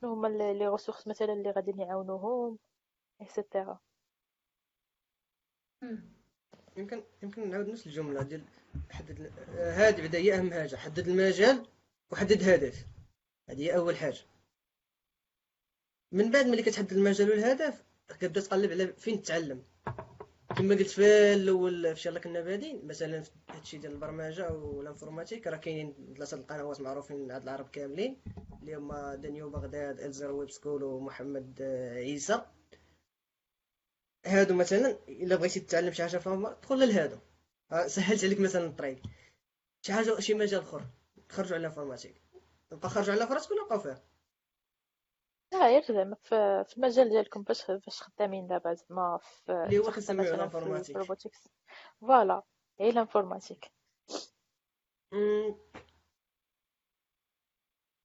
شنو هما les ressources مثلا اللي غادي يعاونوهم et cetera يمكن يمكن نعاود نفس الجملة ديال حدد هذه بعدا هي أهم حاجة. حدد المجال وحدد هدف. هذه هي أول حاجة. من بعد ملي كتحدد المجال والهدف كتبدا تقلب على فين تتعلم. كما قلت في الأول في شي كنا بادين مثلا في هادشي ديال البرمجة وال informatique راه كاينين ثلاثة القنوات معروفين عند العرب كاملين اللي هما دانيو بغداد Elzero Web School ومحمد عيسى. هادو مثلا إلا بغيتي تتعلم شي حاجة فهم دخل لهادو. سهلت عليك مثلا الطريق. شي حاجة شي مجال أخر. خرجوا على ال informatique نبقى خرجوا على فراسكم نبقاو فيها. لا ياك زعما في المجال ديالكم باش باش خدامين دابا زعما في اللي هو كنسميوه ال informatique ال robotics. voilà هي ال informatique.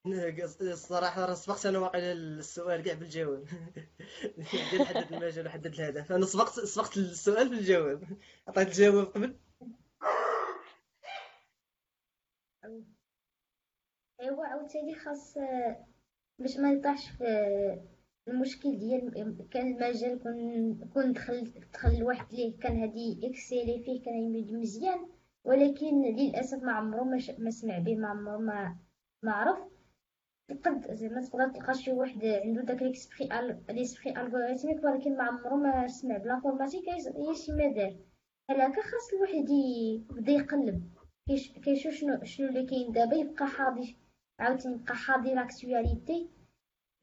الصراحة راه سبقت أنا واقيلا السؤال كاع بالجواب. *laughs* ديال حدد المجال وحدد الهدف. أنا سبقت سبقت السؤال بالجواب. عطيت الجواب قبل. ايوا عاوتاني خاص باش ما يطيحش في المشكل ديال كان المجال كون كون دخل دخل واحد ليه كان هادي اكسيلي فيه كان يمد مزيان. ولكن للأسف ما عمرو ما سمع به ما عمرو ما ما عرف. قد زعما تقدر تلقى شي واحد عنده داك l'esprit l'esprit algorithmique ولكن ما عمرو ما سمع. ب l'informatique هي شي ما دار. على هكا خاص الواحد يبدأ يقلب. كيشوف شنو شنو اللي كاين دابا يبقى حاضي عاوتاني يبقى حاضي l'actualité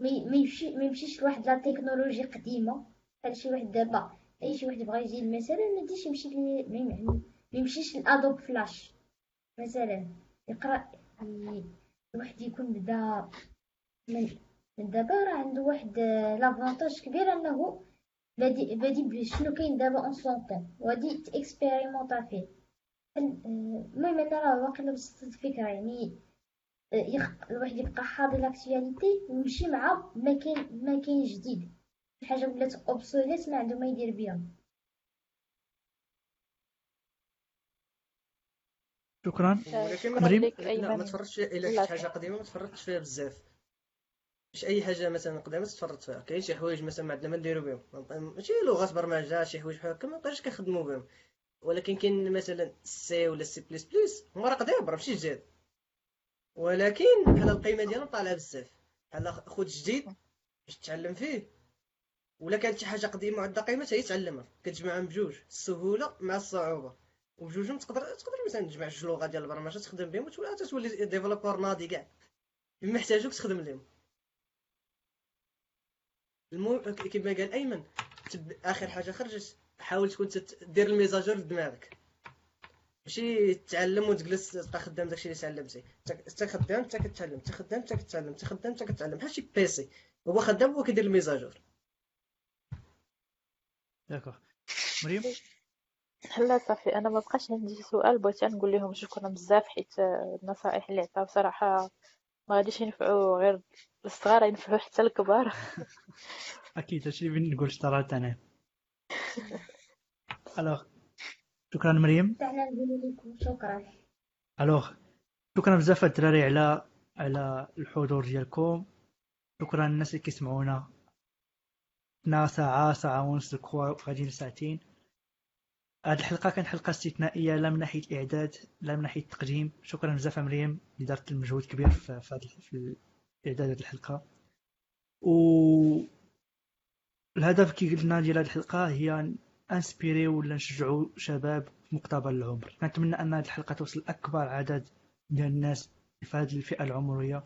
ما يمشي ما يمشيش لواحد la technologie قديمة. بحال شي واحد دابا أي شي واحد بغا يجي مثلا ما يديش يمشي ما يمشيش ل Adobe Flash مثلا يقرأ الواحد يكون بدا من من دابا راه عنده واحد l'avantage كبير انه بادي بادي شنو كاين دابا اون سونطون وغادي ت expérimenter فيه. المهم أنا راه واقيلا وصلت الفكرة يعني الواحد يبقى حاضي l'actualité ويمشي مع ما كاين ما كاين جديد حاجة ولات obsolète ما عنده ما يدير بها شكرا. ولكن مريم؟ لا ما تفرجتش إلا شي حاجة قديمة ما تفرجتش فيها بزاف. مش أي حاجة مثلا قدامك تفرط فيها كاين شي حوايج مثلا ما عندنا ما نديرو بهم. ماشي لغات برمجة شي حوايج بحال هكا ما بقاش كنخدمو بهم. ولكن كاين مثلا C ولا C plus plus هما راه قدام ماشي جداد ولكن بحال القيمة ديالهم طالعة بزاف. بحال خد جديد باش تتعلم فيه. ولا كانت شي حاجة قديمة وعندها قيمة حتى هي تعلمها. كتجمعهم بجوج. السهولة مع الصعوبة. وبجوجهم تقدر تقدر مثلا تجمع جوج لغات ديال البرمجة تخدم بهم وتولي تولي developer ناضي كاع. بما يحتاجوك تخدم لهم. المهم كما قال أيمن تب... آخر حاجة خرجت حاول تكون دير ال mise à jour لدماغك ماشي تعلم وتجلس تبقى خدام داكشي اللي تعلمتي. انت خدام انت كتعلم انت خدام انت كتعلم انت خدام انت كتعلم. بحال شي بيسي. هو خدام هو كيدير الميزاجور. داكوغ مريم؟ لا صافي أنا ما بقاش عندي سؤال بغيت نقول لهم شكرا بزاف حيت النصائح اللي عطاو صراحة ما غاديش ينفعوا غير الصغار ينفعوا حتى الكبار. *laughs* أكيد هادشي اللي نقول صراحة أنا. ألوغ شكرا مريم. حنا نقول لكم شكرا. ألوغ شكرا بزاف الدراري على على الحضور ديالكم. شكرا الناس اللي كيسمعونا. حنا ساعة ساعة ونص غاديين ساعتين. هاد الحلقة كانت حلقة استثنائية لا من ناحية الإعداد لا من ناحية التقديم. شكرا بزاف مريم اللي دارت المجهود كبير في, في, إعداد هاد الحلقة. و الهدف كي قلنا ديال هاد الحلقة هي inspirer ولا نشجعوا شباب في مقتبل العمر. كنتمنى أن هاد الحلقة توصل أكبر عدد ديال الناس في هذه الفئة العمرية.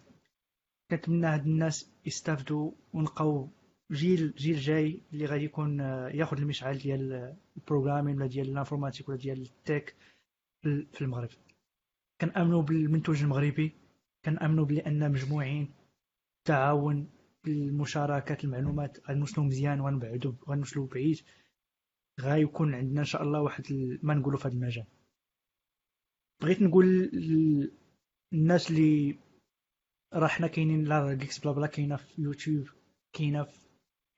كنتمنى هاد الناس يستافدوا ونلقاو جيل جيل جاي اللي غادي يكون آه، ياخذ المشعل ديال ال programming ولا ديال ال informatique ولا ديال ال tech في المغرب. كنأمنوا بالمنتوج المغربي كنأمنوا بلي ان مجموعين تعاون بالمشاركة المعلومات غنوصلوا مزيان وغنبعدوا غنوصلوا بعيد. غيكون عندنا إن شاء الله واحد ما نقولوا في هذا المجال. بغيت نقول الناس اللي راه حنا كاينين لا بلا بلا كاينة في يوتيوب كاينة في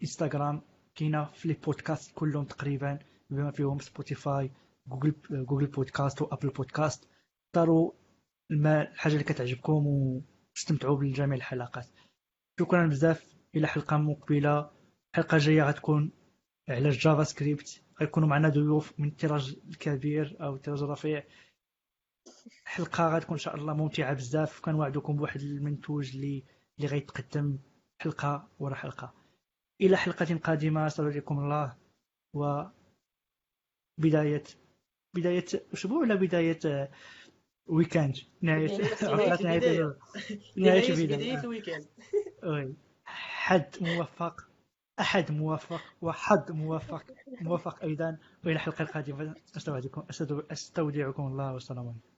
انستغرام كاينة في les podcasts كلهم تقريبا بما فيهم سبوتيفاي Google Google Podcasts و Apple Podcasts اختاروا الحاجة اللي كتعجبكم واستمتعوا بجميع الحلقات. شكرا بزاف. إلى حلقة مقبلة. الحلقة الجايه غتكون على ال JavaScript. غيكونوا معنا ضيوف من الطراز الكبير أو الطراز الرفيع. حلقة غتكون إن شاء الله ممتعة بزاف. كنوعدكم بواحد المنتوج اللي اللي غيتقدم حلقة ورا حلقة. إلى حلقة قادمة. أستودعكم الله و بداية أسبوع ولا بداية ويكاند نهاية نهاية نهاية بداية *laughs* *laughs* حد موفق؟ أحد موفق؟ وحد موفق؟ موفق أيضا. وإلى الحلقة القادمة أستودعكم أستودعكم الله. والسلام عليكم.